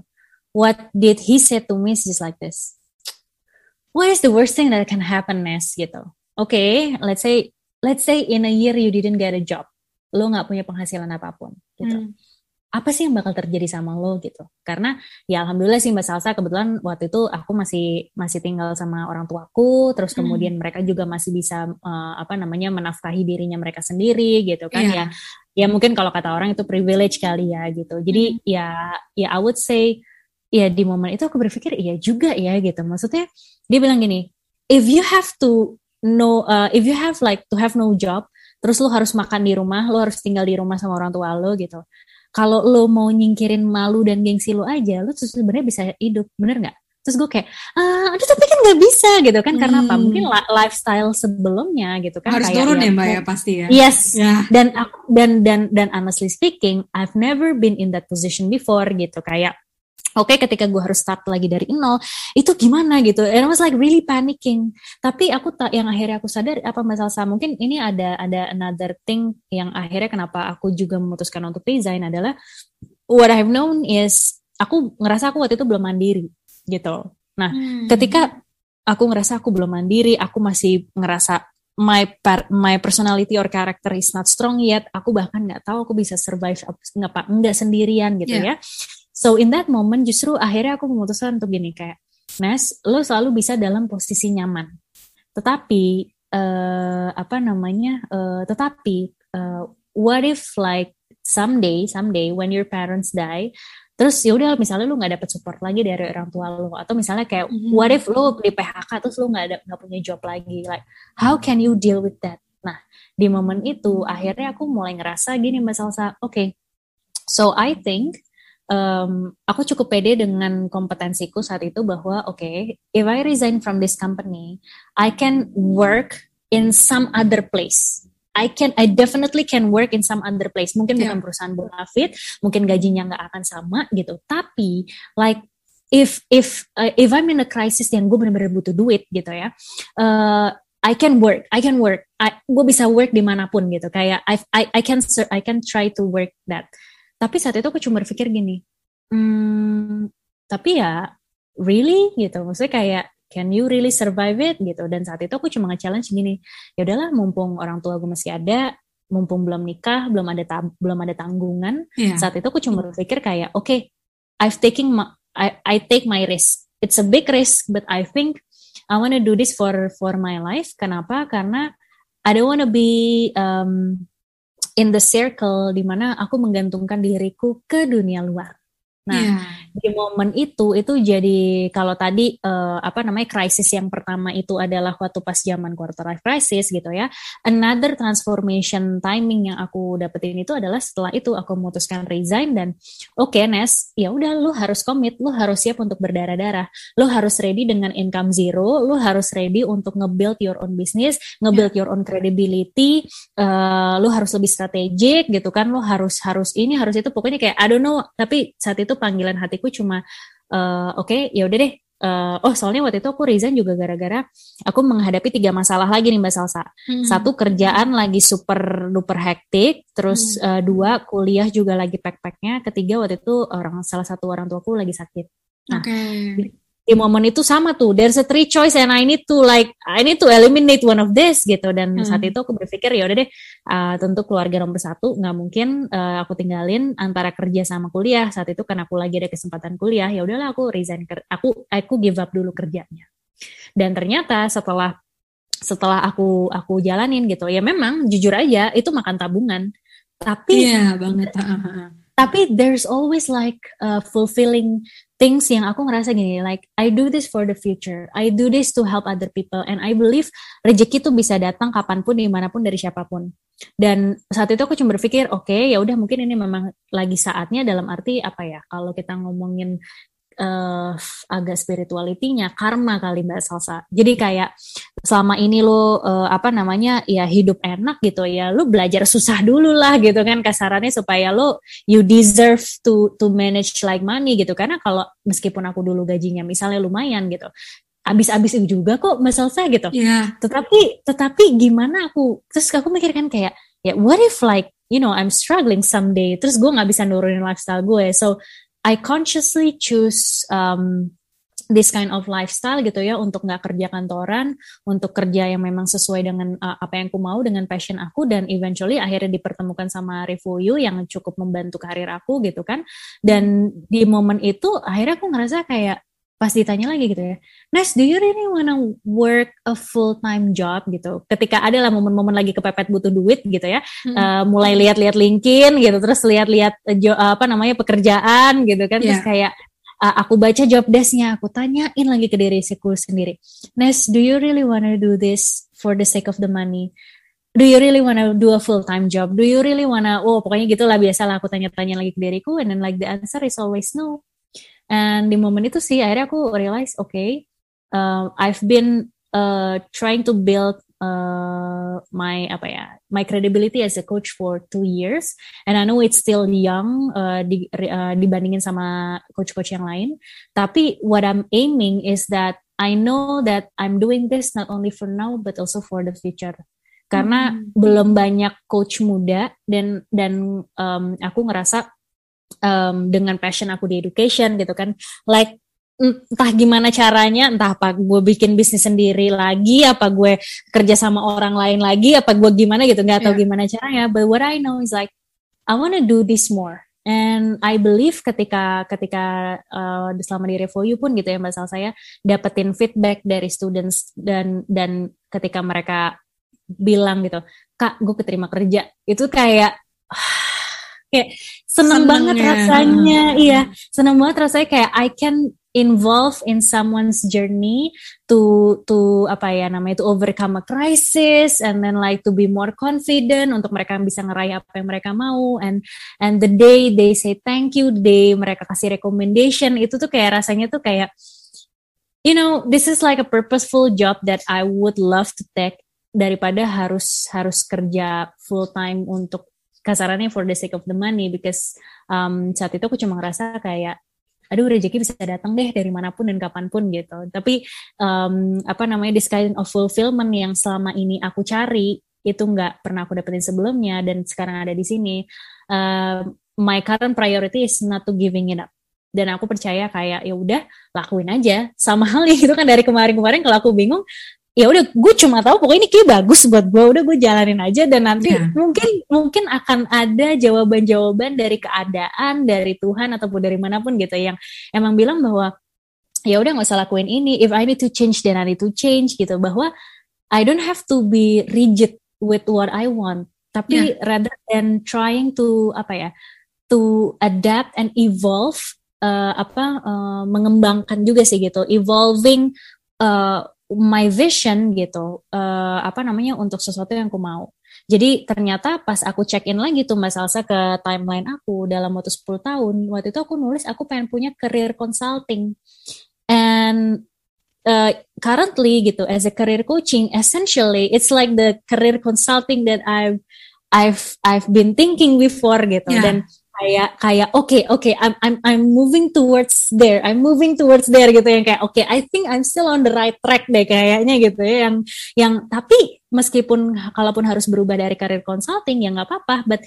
What did he say to me is just like this what is the worst thing that can happen Nes gitu oke okay, let's say let's say in a year you didn't get a job lo nggak punya penghasilan apa pun gitu hmm. apa sih yang bakal terjadi sama lo gitu karena ya alhamdulillah sih mbak Salsa kebetulan waktu itu aku masih masih tinggal sama orang tuaku terus hmm. kemudian hmm. mereka juga masih bisa uh, apa namanya menafkahi dirinya mereka sendiri gitu kan yeah. ya ya mungkin kalau kata orang itu privilege kali ya gitu jadi hmm. ya ya I would say ya di momen itu aku berpikir iya juga ya gitu maksudnya dia bilang gini if you have to know uh, if you have like to have no job terus lo harus makan di rumah lo harus tinggal di rumah sama orang tua lo gitu kalau lo mau nyingkirin malu dan gengsi lo aja, lo tuh sebenarnya bisa hidup, bener nggak? Terus gue kayak, ah, aduh tapi kan nggak bisa gitu kan, hmm. karena apa? Mungkin hmm. lifestyle sebelumnya gitu kan. Harus kayak turun ya mbak ya pasti ya. Yes. Yeah. Dan dan dan dan honestly speaking, I've never been in that position before gitu. Kayak oke okay, ketika gue harus start lagi dari nol itu gimana gitu? And I was like really panicking. Tapi aku tak yang akhirnya aku sadar apa masalah mungkin ini ada ada another thing yang akhirnya kenapa aku juga memutuskan untuk resign adalah what I've known is aku ngerasa aku waktu itu belum mandiri gitu. Nah hmm. ketika aku ngerasa aku belum mandiri aku masih ngerasa my per, my personality or character is not strong yet aku bahkan nggak tahu aku bisa survive nggak nggak sendirian gitu yeah. ya So in that moment justru akhirnya aku memutuskan untuk gini kayak, Nes, lo selalu bisa dalam posisi nyaman. Tetapi uh, apa namanya? Uh, tetapi uh, what if like someday, someday when your parents die, terus ya udah misalnya lu nggak dapet support lagi dari orang tua lo atau misalnya kayak mm-hmm. what if lu di PHK terus lu nggak ada nggak punya job lagi like how can you deal with that nah di momen itu akhirnya aku mulai ngerasa gini mbak Salsa oke okay, so I think um, aku cukup pede dengan kompetensiku saat itu bahwa oke, okay, if I resign from this company, I can work in some other place. I can, I definitely can work in some other place. Mungkin yeah. bukan perusahaan bonafit, mungkin gajinya nggak akan sama gitu. Tapi like if if uh, if I'm in a crisis yang gue benar-benar butuh duit gitu ya, uh, I can work, I can work, I, gue bisa work di mana pun gitu. Kayak I I I can I can try to work that tapi saat itu aku cuma berpikir gini hmm, tapi ya really? Gitu. Maksudnya kayak can you really survive it? Gitu. Dan saat itu aku cuma nge-challenge gini ya udahlah mumpung orang tua gue masih ada mumpung belum nikah belum ada belum ada tanggungan. Yeah. saat itu aku cuma berpikir kayak oke okay, I've taking my, I, I take my risk. It's a big risk but I think I wanna do this for for my life. Kenapa? Karena I don't wanna be um, in the circle di mana aku menggantungkan diriku ke dunia luar. Nah, yeah. di momen itu itu jadi kalau tadi uh, apa namanya krisis yang pertama itu adalah waktu pas zaman quarter life crisis gitu ya. Another transformation timing yang aku dapetin itu adalah setelah itu aku memutuskan resign dan oke okay, Nes, ya udah lu harus komit, lu harus siap untuk berdarah-darah. Lu harus ready dengan income zero, lu harus ready untuk nge-build your own business, nge-build yeah. your own credibility, uh, lu harus lebih strategik gitu kan, lu harus harus ini harus itu pokoknya kayak I don't know, tapi saat itu panggilan hatiku cuma uh, oke okay, ya udah deh uh, oh soalnya waktu itu aku resign juga gara-gara aku menghadapi tiga masalah lagi nih mbak Salsa hmm. satu kerjaan lagi super duper hektik terus hmm. uh, dua kuliah juga lagi pack-packnya ketiga waktu itu orang salah satu orang tuaku lagi sakit nah okay di momen itu sama tuh. There's a three choice and I need to like I need to eliminate one of this gitu. Dan hmm. saat itu aku berpikir ya udah deh uh, tentu keluarga nomor satu nggak mungkin uh, aku tinggalin antara kerja sama kuliah. Saat itu karena aku lagi ada kesempatan kuliah ya udahlah aku resign aku aku give up dulu kerjanya. Dan ternyata setelah setelah aku aku jalanin gitu ya memang jujur aja itu makan tabungan. Tapi iya banget tapi there's always like uh, fulfilling things yang aku ngerasa gini like I do this for the future. I do this to help other people. And I believe rezeki itu bisa datang kapan pun di mana pun dari siapa pun. Dan saat itu aku cuma berpikir oke okay, ya udah mungkin ini memang lagi saatnya dalam arti apa ya? Kalau kita ngomongin uh, agak spiritualitinya karma kali mbak Salsa. Jadi kayak selama ini lo uh, apa namanya ya hidup enak gitu ya, lo belajar susah dulu lah gitu kan kasarannya supaya lo you deserve to to manage like money gitu. Karena kalau meskipun aku dulu gajinya misalnya lumayan gitu, abis-abis juga kok mbak Salsa gitu. Yeah. Tetapi tetapi gimana aku terus aku mikirkan kayak ya what if like you know I'm struggling someday terus gue nggak bisa nurunin lifestyle gue so I consciously choose um, this kind of lifestyle gitu ya untuk nggak kerja kantoran, untuk kerja yang memang sesuai dengan uh, apa yang aku mau dengan passion aku dan eventually akhirnya dipertemukan sama Revoyu yang cukup membantu karir aku gitu kan. Dan di momen itu akhirnya aku ngerasa kayak pas ditanya lagi gitu ya, Nes, do you really wanna work a full time job gitu? Ketika ada lah momen-momen lagi kepepet butuh duit gitu ya, hmm. uh, mulai lihat-lihat LinkedIn gitu, terus lihat-lihat uh, apa namanya pekerjaan gitu kan, yeah. terus kayak uh, aku baca job desknya, aku tanyain lagi ke diri aku sendiri, Nes, do you really wanna do this for the sake of the money? Do you really wanna do a full time job? Do you really wanna, oh pokoknya gitulah biasalah aku tanya-tanya lagi ke diriku, and then like the answer is always no And di momen itu sih akhirnya aku realize, oke, okay, uh, I've been uh, trying to build uh, my apa ya, my credibility as a coach for two years, and I know it's still young uh, di, uh, dibandingin sama coach-coach yang lain. Tapi what I'm aiming is that I know that I'm doing this not only for now but also for the future karena hmm. belum banyak coach muda dan dan um, aku ngerasa um, dengan passion aku di education gitu kan. Like entah gimana caranya entah apa gue bikin bisnis sendiri lagi apa gue kerja sama orang lain lagi apa gue gimana gitu nggak tahu yeah. gimana caranya. But what I know is like I wanna do this more. And I believe ketika ketika uh, selama di Revoyu pun gitu ya mbak Sal saya dapetin feedback dari students dan dan ketika mereka bilang gitu kak gue keterima kerja. Itu kayak kayak seneng, seneng banget ya. rasanya iya seneng banget rasanya kayak I can involve in someone's journey to to apa ya namanya to overcome a crisis and then like to be more confident untuk mereka bisa ngeraih apa yang mereka mau and and the day they say thank you the day mereka kasih recommendation itu tuh kayak rasanya tuh kayak you know this is like a purposeful job that I would love to take daripada harus harus kerja full time untuk kasarannya for the sake of the money because um, saat itu aku cuma ngerasa kayak aduh rezeki bisa datang deh dari mana pun dan kapan pun gitu. Tapi um, apa namanya this kind of fulfillment yang selama ini aku cari itu nggak pernah aku dapetin sebelumnya dan sekarang ada di sini uh, my current priority is not to giving it up. Dan aku percaya kayak ya udah lakuin aja. Sama halnya gitu kan dari kemarin-kemarin kalau aku bingung ya udah gue cuma tahu pokoknya ini kayak bagus buat gue udah gue jalanin aja dan nanti yeah. mungkin mungkin akan ada jawaban-jawaban dari keadaan dari Tuhan ataupun dari mana pun gitu yang emang bilang bahwa ya udah nggak usah lakuin ini if I need to change then I need to change gitu bahwa I don't have to be rigid with what I want tapi yeah. rather than trying to apa ya to adapt and evolve uh, apa uh, mengembangkan juga sih gitu evolving uh, my vision gitu uh, apa namanya untuk sesuatu yang aku mau. Jadi ternyata pas aku check in lagi tuh Mbak Salsa ke timeline aku dalam waktu 10 tahun waktu itu aku nulis aku pengen punya career consulting. And uh, currently gitu as a career coaching essentially it's like the career consulting that I've I've I've been thinking before gitu. Yeah. dan kayak kayak oke okay, oke okay, I'm I'm I'm moving towards there I'm moving towards there gitu yang kayak oke okay, I think I'm still on the right track deh kayaknya gitu ya yang yang tapi meskipun kalaupun harus berubah dari karir consulting ya nggak apa-apa but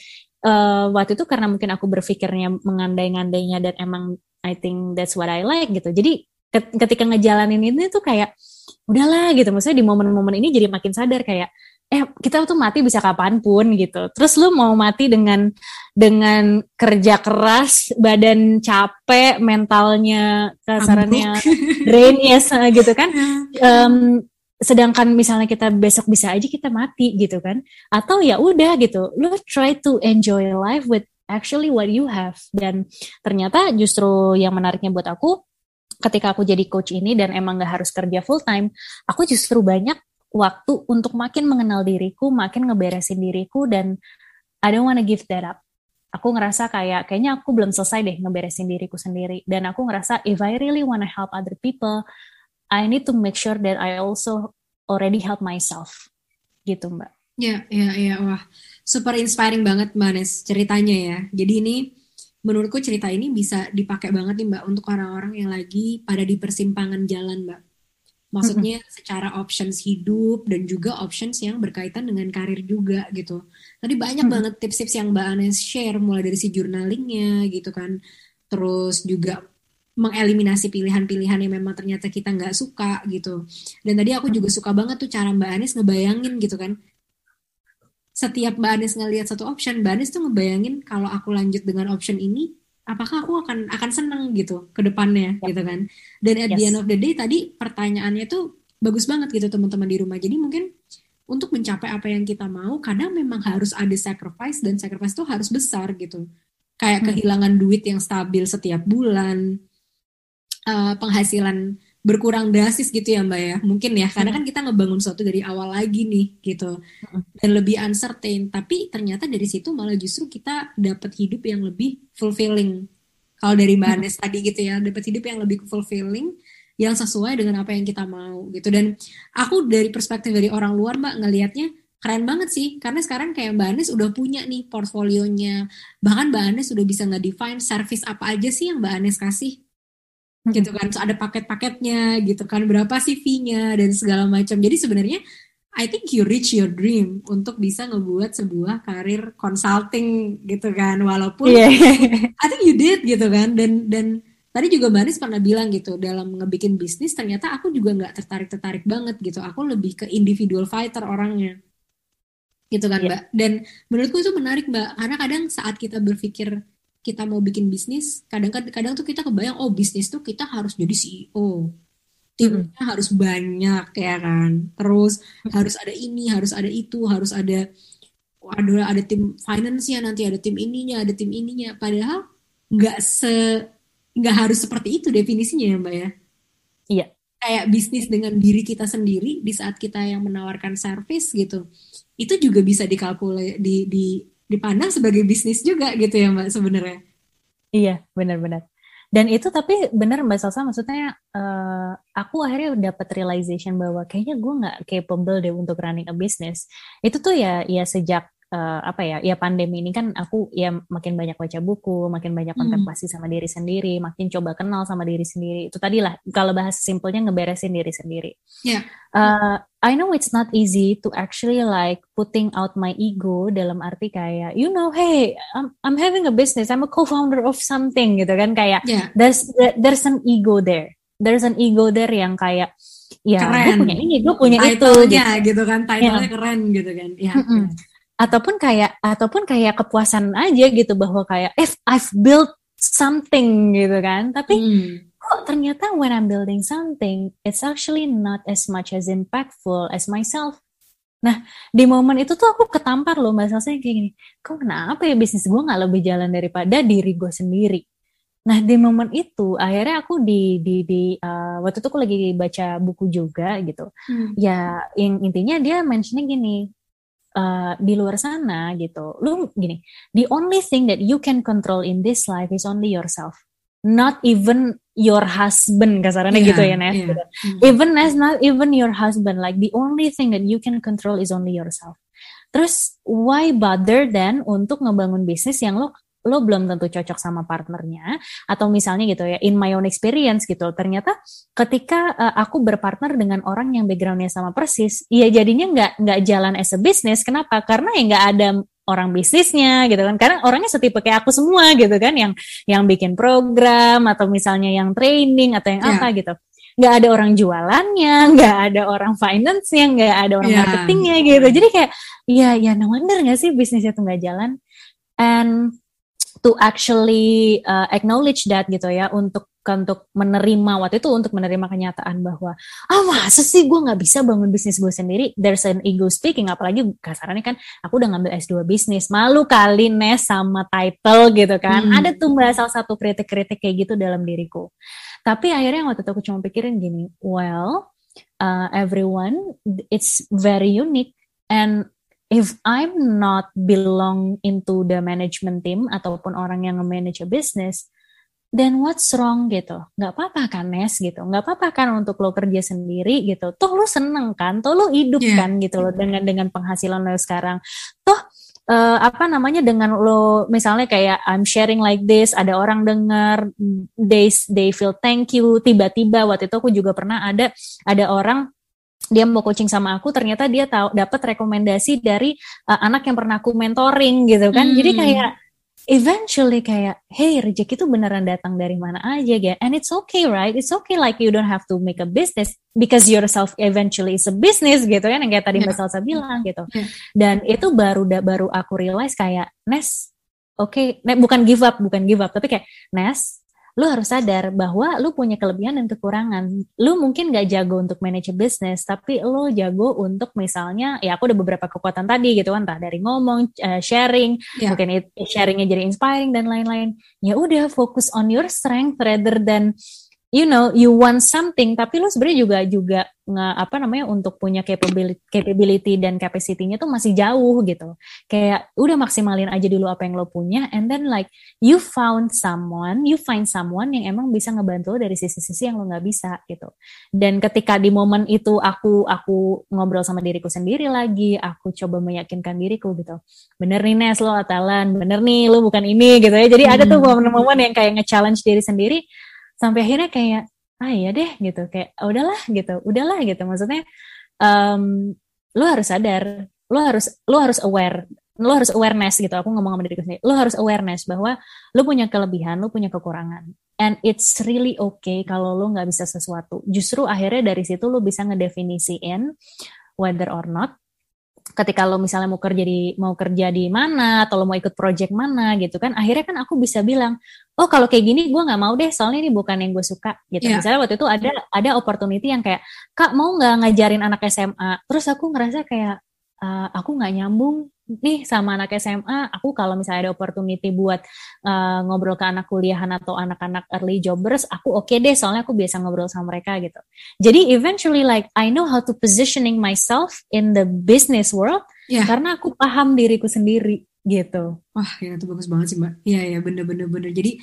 uh, waktu itu karena mungkin aku berpikirnya mengandai-ngandainya dan emang I think that's what I like gitu. Jadi ketika ngejalanin ini tuh kayak udahlah gitu. Maksudnya di momen-momen ini jadi makin sadar kayak eh kita tuh mati bisa kapan pun gitu. Terus lu mau mati dengan dengan kerja keras, badan capek, mentalnya kasarannya drain yes gitu kan. Um, sedangkan misalnya kita besok bisa aja kita mati gitu kan. Atau ya udah gitu. Lu try to enjoy life with actually what you have. Dan ternyata justru yang menariknya buat aku ketika aku jadi coach ini dan emang gak harus kerja full time, aku justru banyak waktu untuk makin mengenal diriku, makin ngeberesin diriku dan I don't wanna give that up. Aku ngerasa kayak kayaknya aku belum selesai deh ngeberesin diriku sendiri dan aku ngerasa if I really wanna help other people, I need to make sure that I also already help myself. Gitu, Mbak. Ya, ya, ya, wah. Super inspiring banget Mbak Nes ceritanya ya. Jadi ini menurutku cerita ini bisa dipakai banget nih Mbak untuk orang-orang yang lagi pada di persimpangan jalan Mbak Maksudnya mm-hmm. secara options hidup dan juga options yang berkaitan dengan karir juga gitu. Tadi banyak mm-hmm. banget tips-tips yang Mbak Anes share mulai dari si journalingnya gitu kan. Terus juga mengeliminasi pilihan-pilihan yang memang ternyata kita nggak suka gitu. Dan tadi aku juga suka banget tuh cara Mbak Anies ngebayangin gitu kan. Setiap Mbak Anies ngelihat satu option, Mbak Anies tuh ngebayangin kalau aku lanjut dengan option ini, apakah aku akan akan seneng gitu ke depannya yep. gitu kan. Dan at yes. the end of the day tadi pertanyaannya tuh bagus banget gitu teman-teman di rumah. Jadi mungkin untuk mencapai apa yang kita mau, kadang memang harus ada sacrifice dan sacrifice itu harus besar gitu. Kayak hmm. kehilangan duit yang stabil setiap bulan, uh, penghasilan berkurang drastis gitu ya Mbak ya. Mungkin ya, karena kan kita ngebangun sesuatu dari awal lagi nih gitu. Dan lebih uncertain, tapi ternyata dari situ malah justru kita dapat hidup yang lebih fulfilling. Kalau dari Mbak Anes tadi gitu ya, dapat hidup yang lebih fulfilling yang sesuai dengan apa yang kita mau gitu. Dan aku dari perspektif dari orang luar Mbak ngelihatnya keren banget sih karena sekarang kayak Mbak Anes udah punya nih portfolionya bahkan Mbak Anes sudah bisa nge-define service apa aja sih yang Mbak Anes kasih gitu kan. So, ada paket-paketnya gitu kan. Berapa sih fee-nya dan segala macam. Jadi sebenarnya I think you reach your dream untuk bisa ngebuat sebuah karir consulting gitu kan. Walaupun yeah. I think you did gitu kan. Dan dan tadi juga Mbak pernah bilang gitu dalam ngebikin bisnis ternyata aku juga nggak tertarik tertarik banget gitu. Aku lebih ke individual fighter orangnya. Gitu kan yeah. Mbak. Dan menurutku itu menarik Mbak. Karena kadang saat kita berpikir kita mau bikin bisnis, kadang-kadang tuh kita kebayang, oh bisnis tuh kita harus jadi CEO. Timnya hmm. harus banyak ya kan. Terus harus ada ini, harus ada itu, harus ada ada ada tim finance-nya nanti ada tim ininya, ada tim ininya. Padahal nggak se nggak harus seperti itu definisinya ya Mbak ya. Iya. Kayak bisnis dengan diri kita sendiri di saat kita yang menawarkan service gitu. Itu juga bisa dikalkulasi di di dipandang sebagai bisnis juga gitu ya Mbak sebenarnya. Iya, benar-benar. Dan itu tapi benar Mbak Salsa maksudnya uh, aku akhirnya dapat realization bahwa kayaknya gue nggak capable deh untuk running a business. Itu tuh ya ya sejak uh, apa ya ya pandemi ini kan aku ya makin banyak baca buku makin banyak hmm. kontemplasi hmm. sama diri sendiri makin coba kenal sama diri sendiri itu tadi lah kalau bahas simpelnya ngeberesin diri sendiri yeah. uh, I know it's not easy to actually like putting out my ego dalam arti kayak you know hey I'm, I'm having a business I'm a co-founder of something gitu kan kayak yeah. there's there's an ego there there's an ego there yang kayak ya gue punya ini gue punya itu gitu. gitu kan title-nya yeah. keren gitu kan ya mm -hmm ataupun kayak ataupun kayak kepuasan aja gitu bahwa kayak if I've built something gitu kan tapi hmm. kok ternyata when I'm building something it's actually not as much as impactful as myself nah di momen itu tuh aku ketampar loh mbak Salsa kayak gini kok kenapa ya bisnis gue nggak lebih jalan daripada diri gue sendiri Nah di momen itu akhirnya aku di di di uh, waktu itu aku lagi baca buku juga gitu. Hmm. Ya yang intinya dia mentionnya gini, uh, di luar sana gitu. Lu gini, the only thing that you can control in this life is only yourself. Not even your husband kasarannya yeah, gitu ya Nes. Yeah. Gitu. Even as not even your husband like the only thing that you can control is only yourself. Terus why bother then untuk ngebangun bisnis yang lo lo belum tentu cocok sama partnernya atau misalnya gitu ya in my own experience gitu ternyata ketika uh, aku berpartner dengan orang yang backgroundnya sama persis ya jadinya nggak nggak jalan as a business. Kenapa? Karena ya nggak ada orang bisnisnya gitu kan. Karena orangnya setipe kayak aku semua gitu kan yang yang bikin program atau misalnya yang training atau yang yeah. apa gitu. Nggak ada orang jualannya nggak ada orang finance-nya nggak ada orang yeah. marketingnya gitu. Jadi kayak ya ya no wonder nggak sih bisnisnya tuh nggak jalan? And to actually uh, acknowledge that gitu ya untuk untuk menerima waktu itu untuk menerima kenyataan bahwa ah masa sih gue nggak bisa bangun bisnis gue sendiri? There's an ego speaking apalagi kasarannya kan aku udah ngambil S2 bisnis malu kali nes sama title gitu kan. Hmm. ada tuh mbak salah satu kritik-kritik kayak gitu dalam diriku. Tapi akhirnya waktu itu aku cuma pikirin gini well uh, everyone it's very unique and if I'm not belong into the management team ataupun orang yang nge-manage a business, then what's wrong gitu? Gak apa-apa kan Nes gitu, gak apa-apa kan untuk lo kerja sendiri gitu. Toh lo seneng kan, toh lo hidup yeah. kan gitu lo dengan dengan penghasilan lo sekarang. Toh uh, apa namanya dengan lo misalnya kayak I'm sharing like this, ada orang dengar, they they feel thank you, tiba-tiba waktu itu aku juga pernah ada ada orang dia mau coaching sama aku ternyata dia tahu dapat rekomendasi dari uh, anak yang pernah aku mentoring gitu kan hmm. jadi kayak eventually kayak hey rezeki itu beneran datang dari mana aja ya and it's okay right it's okay like you don't have to make a business because yourself eventually is a business gitu kan yang kayak tadi yeah. Mbak Salsa bilang gitu yeah. dan itu baru baru aku realize kayak Nes oke okay, bukan give up bukan give up tapi kayak Nes lu harus sadar bahwa lu punya kelebihan dan kekurangan. Lu mungkin gak jago untuk manage business, tapi lu jago untuk misalnya, ya aku ada beberapa kekuatan tadi gitu kan, entah dari ngomong, uh, sharing, yeah. mungkin sharingnya jadi inspiring dan lain-lain. Ya udah fokus on your strength rather than you know you want something tapi lu sebenarnya juga juga nggak apa namanya untuk punya capability capability dan capacity-nya tuh masih jauh gitu kayak udah maksimalin aja dulu apa yang lo punya and then like you found someone you find someone yang emang bisa ngebantu lo dari sisi-sisi yang lo nggak bisa gitu dan ketika di momen itu aku aku ngobrol sama diriku sendiri lagi aku coba meyakinkan diriku gitu bener nih Nes lo talent bener nih lo bukan ini gitu ya jadi hmm. ada tuh hmm. momen-momen yang kayak nge-challenge diri sendiri sampai akhirnya kayak ah iya deh gitu. Kayak oh, udahlah gitu. Udahlah gitu. Maksudnya um, lu harus sadar lu harus lu harus aware lu harus awareness gitu. Aku ngomong sama diriku sendiri lu harus awareness bahwa lu punya kelebihan lu punya kekurangan. And it's really okay kalau lu nggak bisa sesuatu. Justru akhirnya dari situ lu bisa ngedefinisiin whether or not ketika lo misalnya mau kerja di mau kerja di mana atau lo mau ikut project mana gitu kan akhirnya kan aku bisa bilang oh kalau kayak gini gue nggak mau deh soalnya ini bukan yang gue suka gitu yeah. misalnya waktu itu ada ada opportunity yang kayak kak mau nggak ngajarin anak SMA terus aku ngerasa kayak uh, aku nggak nyambung nih sama anak SMA, aku kalau misalnya ada opportunity buat uh, ngobrol ke anak kuliahan atau anak-anak early jobbers, aku oke okay deh soalnya aku biasa ngobrol sama mereka gitu. Jadi eventually like I know how to positioning myself in the business world yeah. karena aku paham diriku sendiri gitu. Wah, ya itu bagus banget sih mbak. Iya ya bener-bener bener. Jadi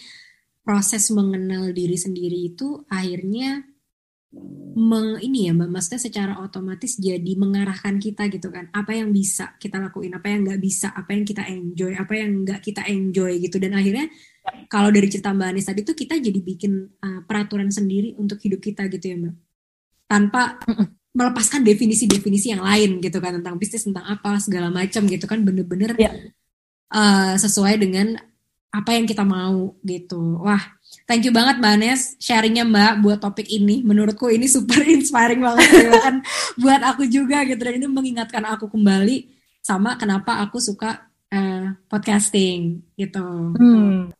proses mengenal diri sendiri itu akhirnya meng, ini ya mbak maksudnya secara otomatis jadi mengarahkan kita gitu kan apa yang bisa kita lakuin apa yang nggak bisa apa yang kita enjoy apa yang nggak kita enjoy gitu dan akhirnya kalau dari cerita mbak Anis tadi tuh kita jadi bikin uh, peraturan sendiri untuk hidup kita gitu ya mbak tanpa melepaskan definisi-definisi yang lain gitu kan tentang bisnis tentang apa segala macam gitu kan bener-bener ya. Uh, sesuai dengan apa yang kita mau gitu wah Thank you banget Mbak Anes sharingnya Mbak buat topik ini. Menurutku ini super inspiring banget ya kan buat aku juga gitu dan ini mengingatkan aku kembali sama kenapa aku suka uh, podcasting gitu. Hmm.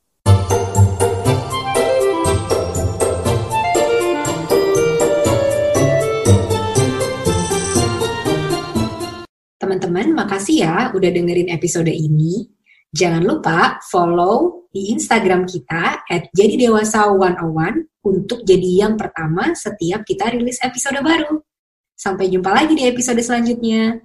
Teman-teman, makasih ya udah dengerin episode ini. Jangan lupa follow di Instagram kita at jadi dewasa 101 untuk jadi yang pertama setiap kita rilis episode baru. Sampai jumpa lagi di episode selanjutnya.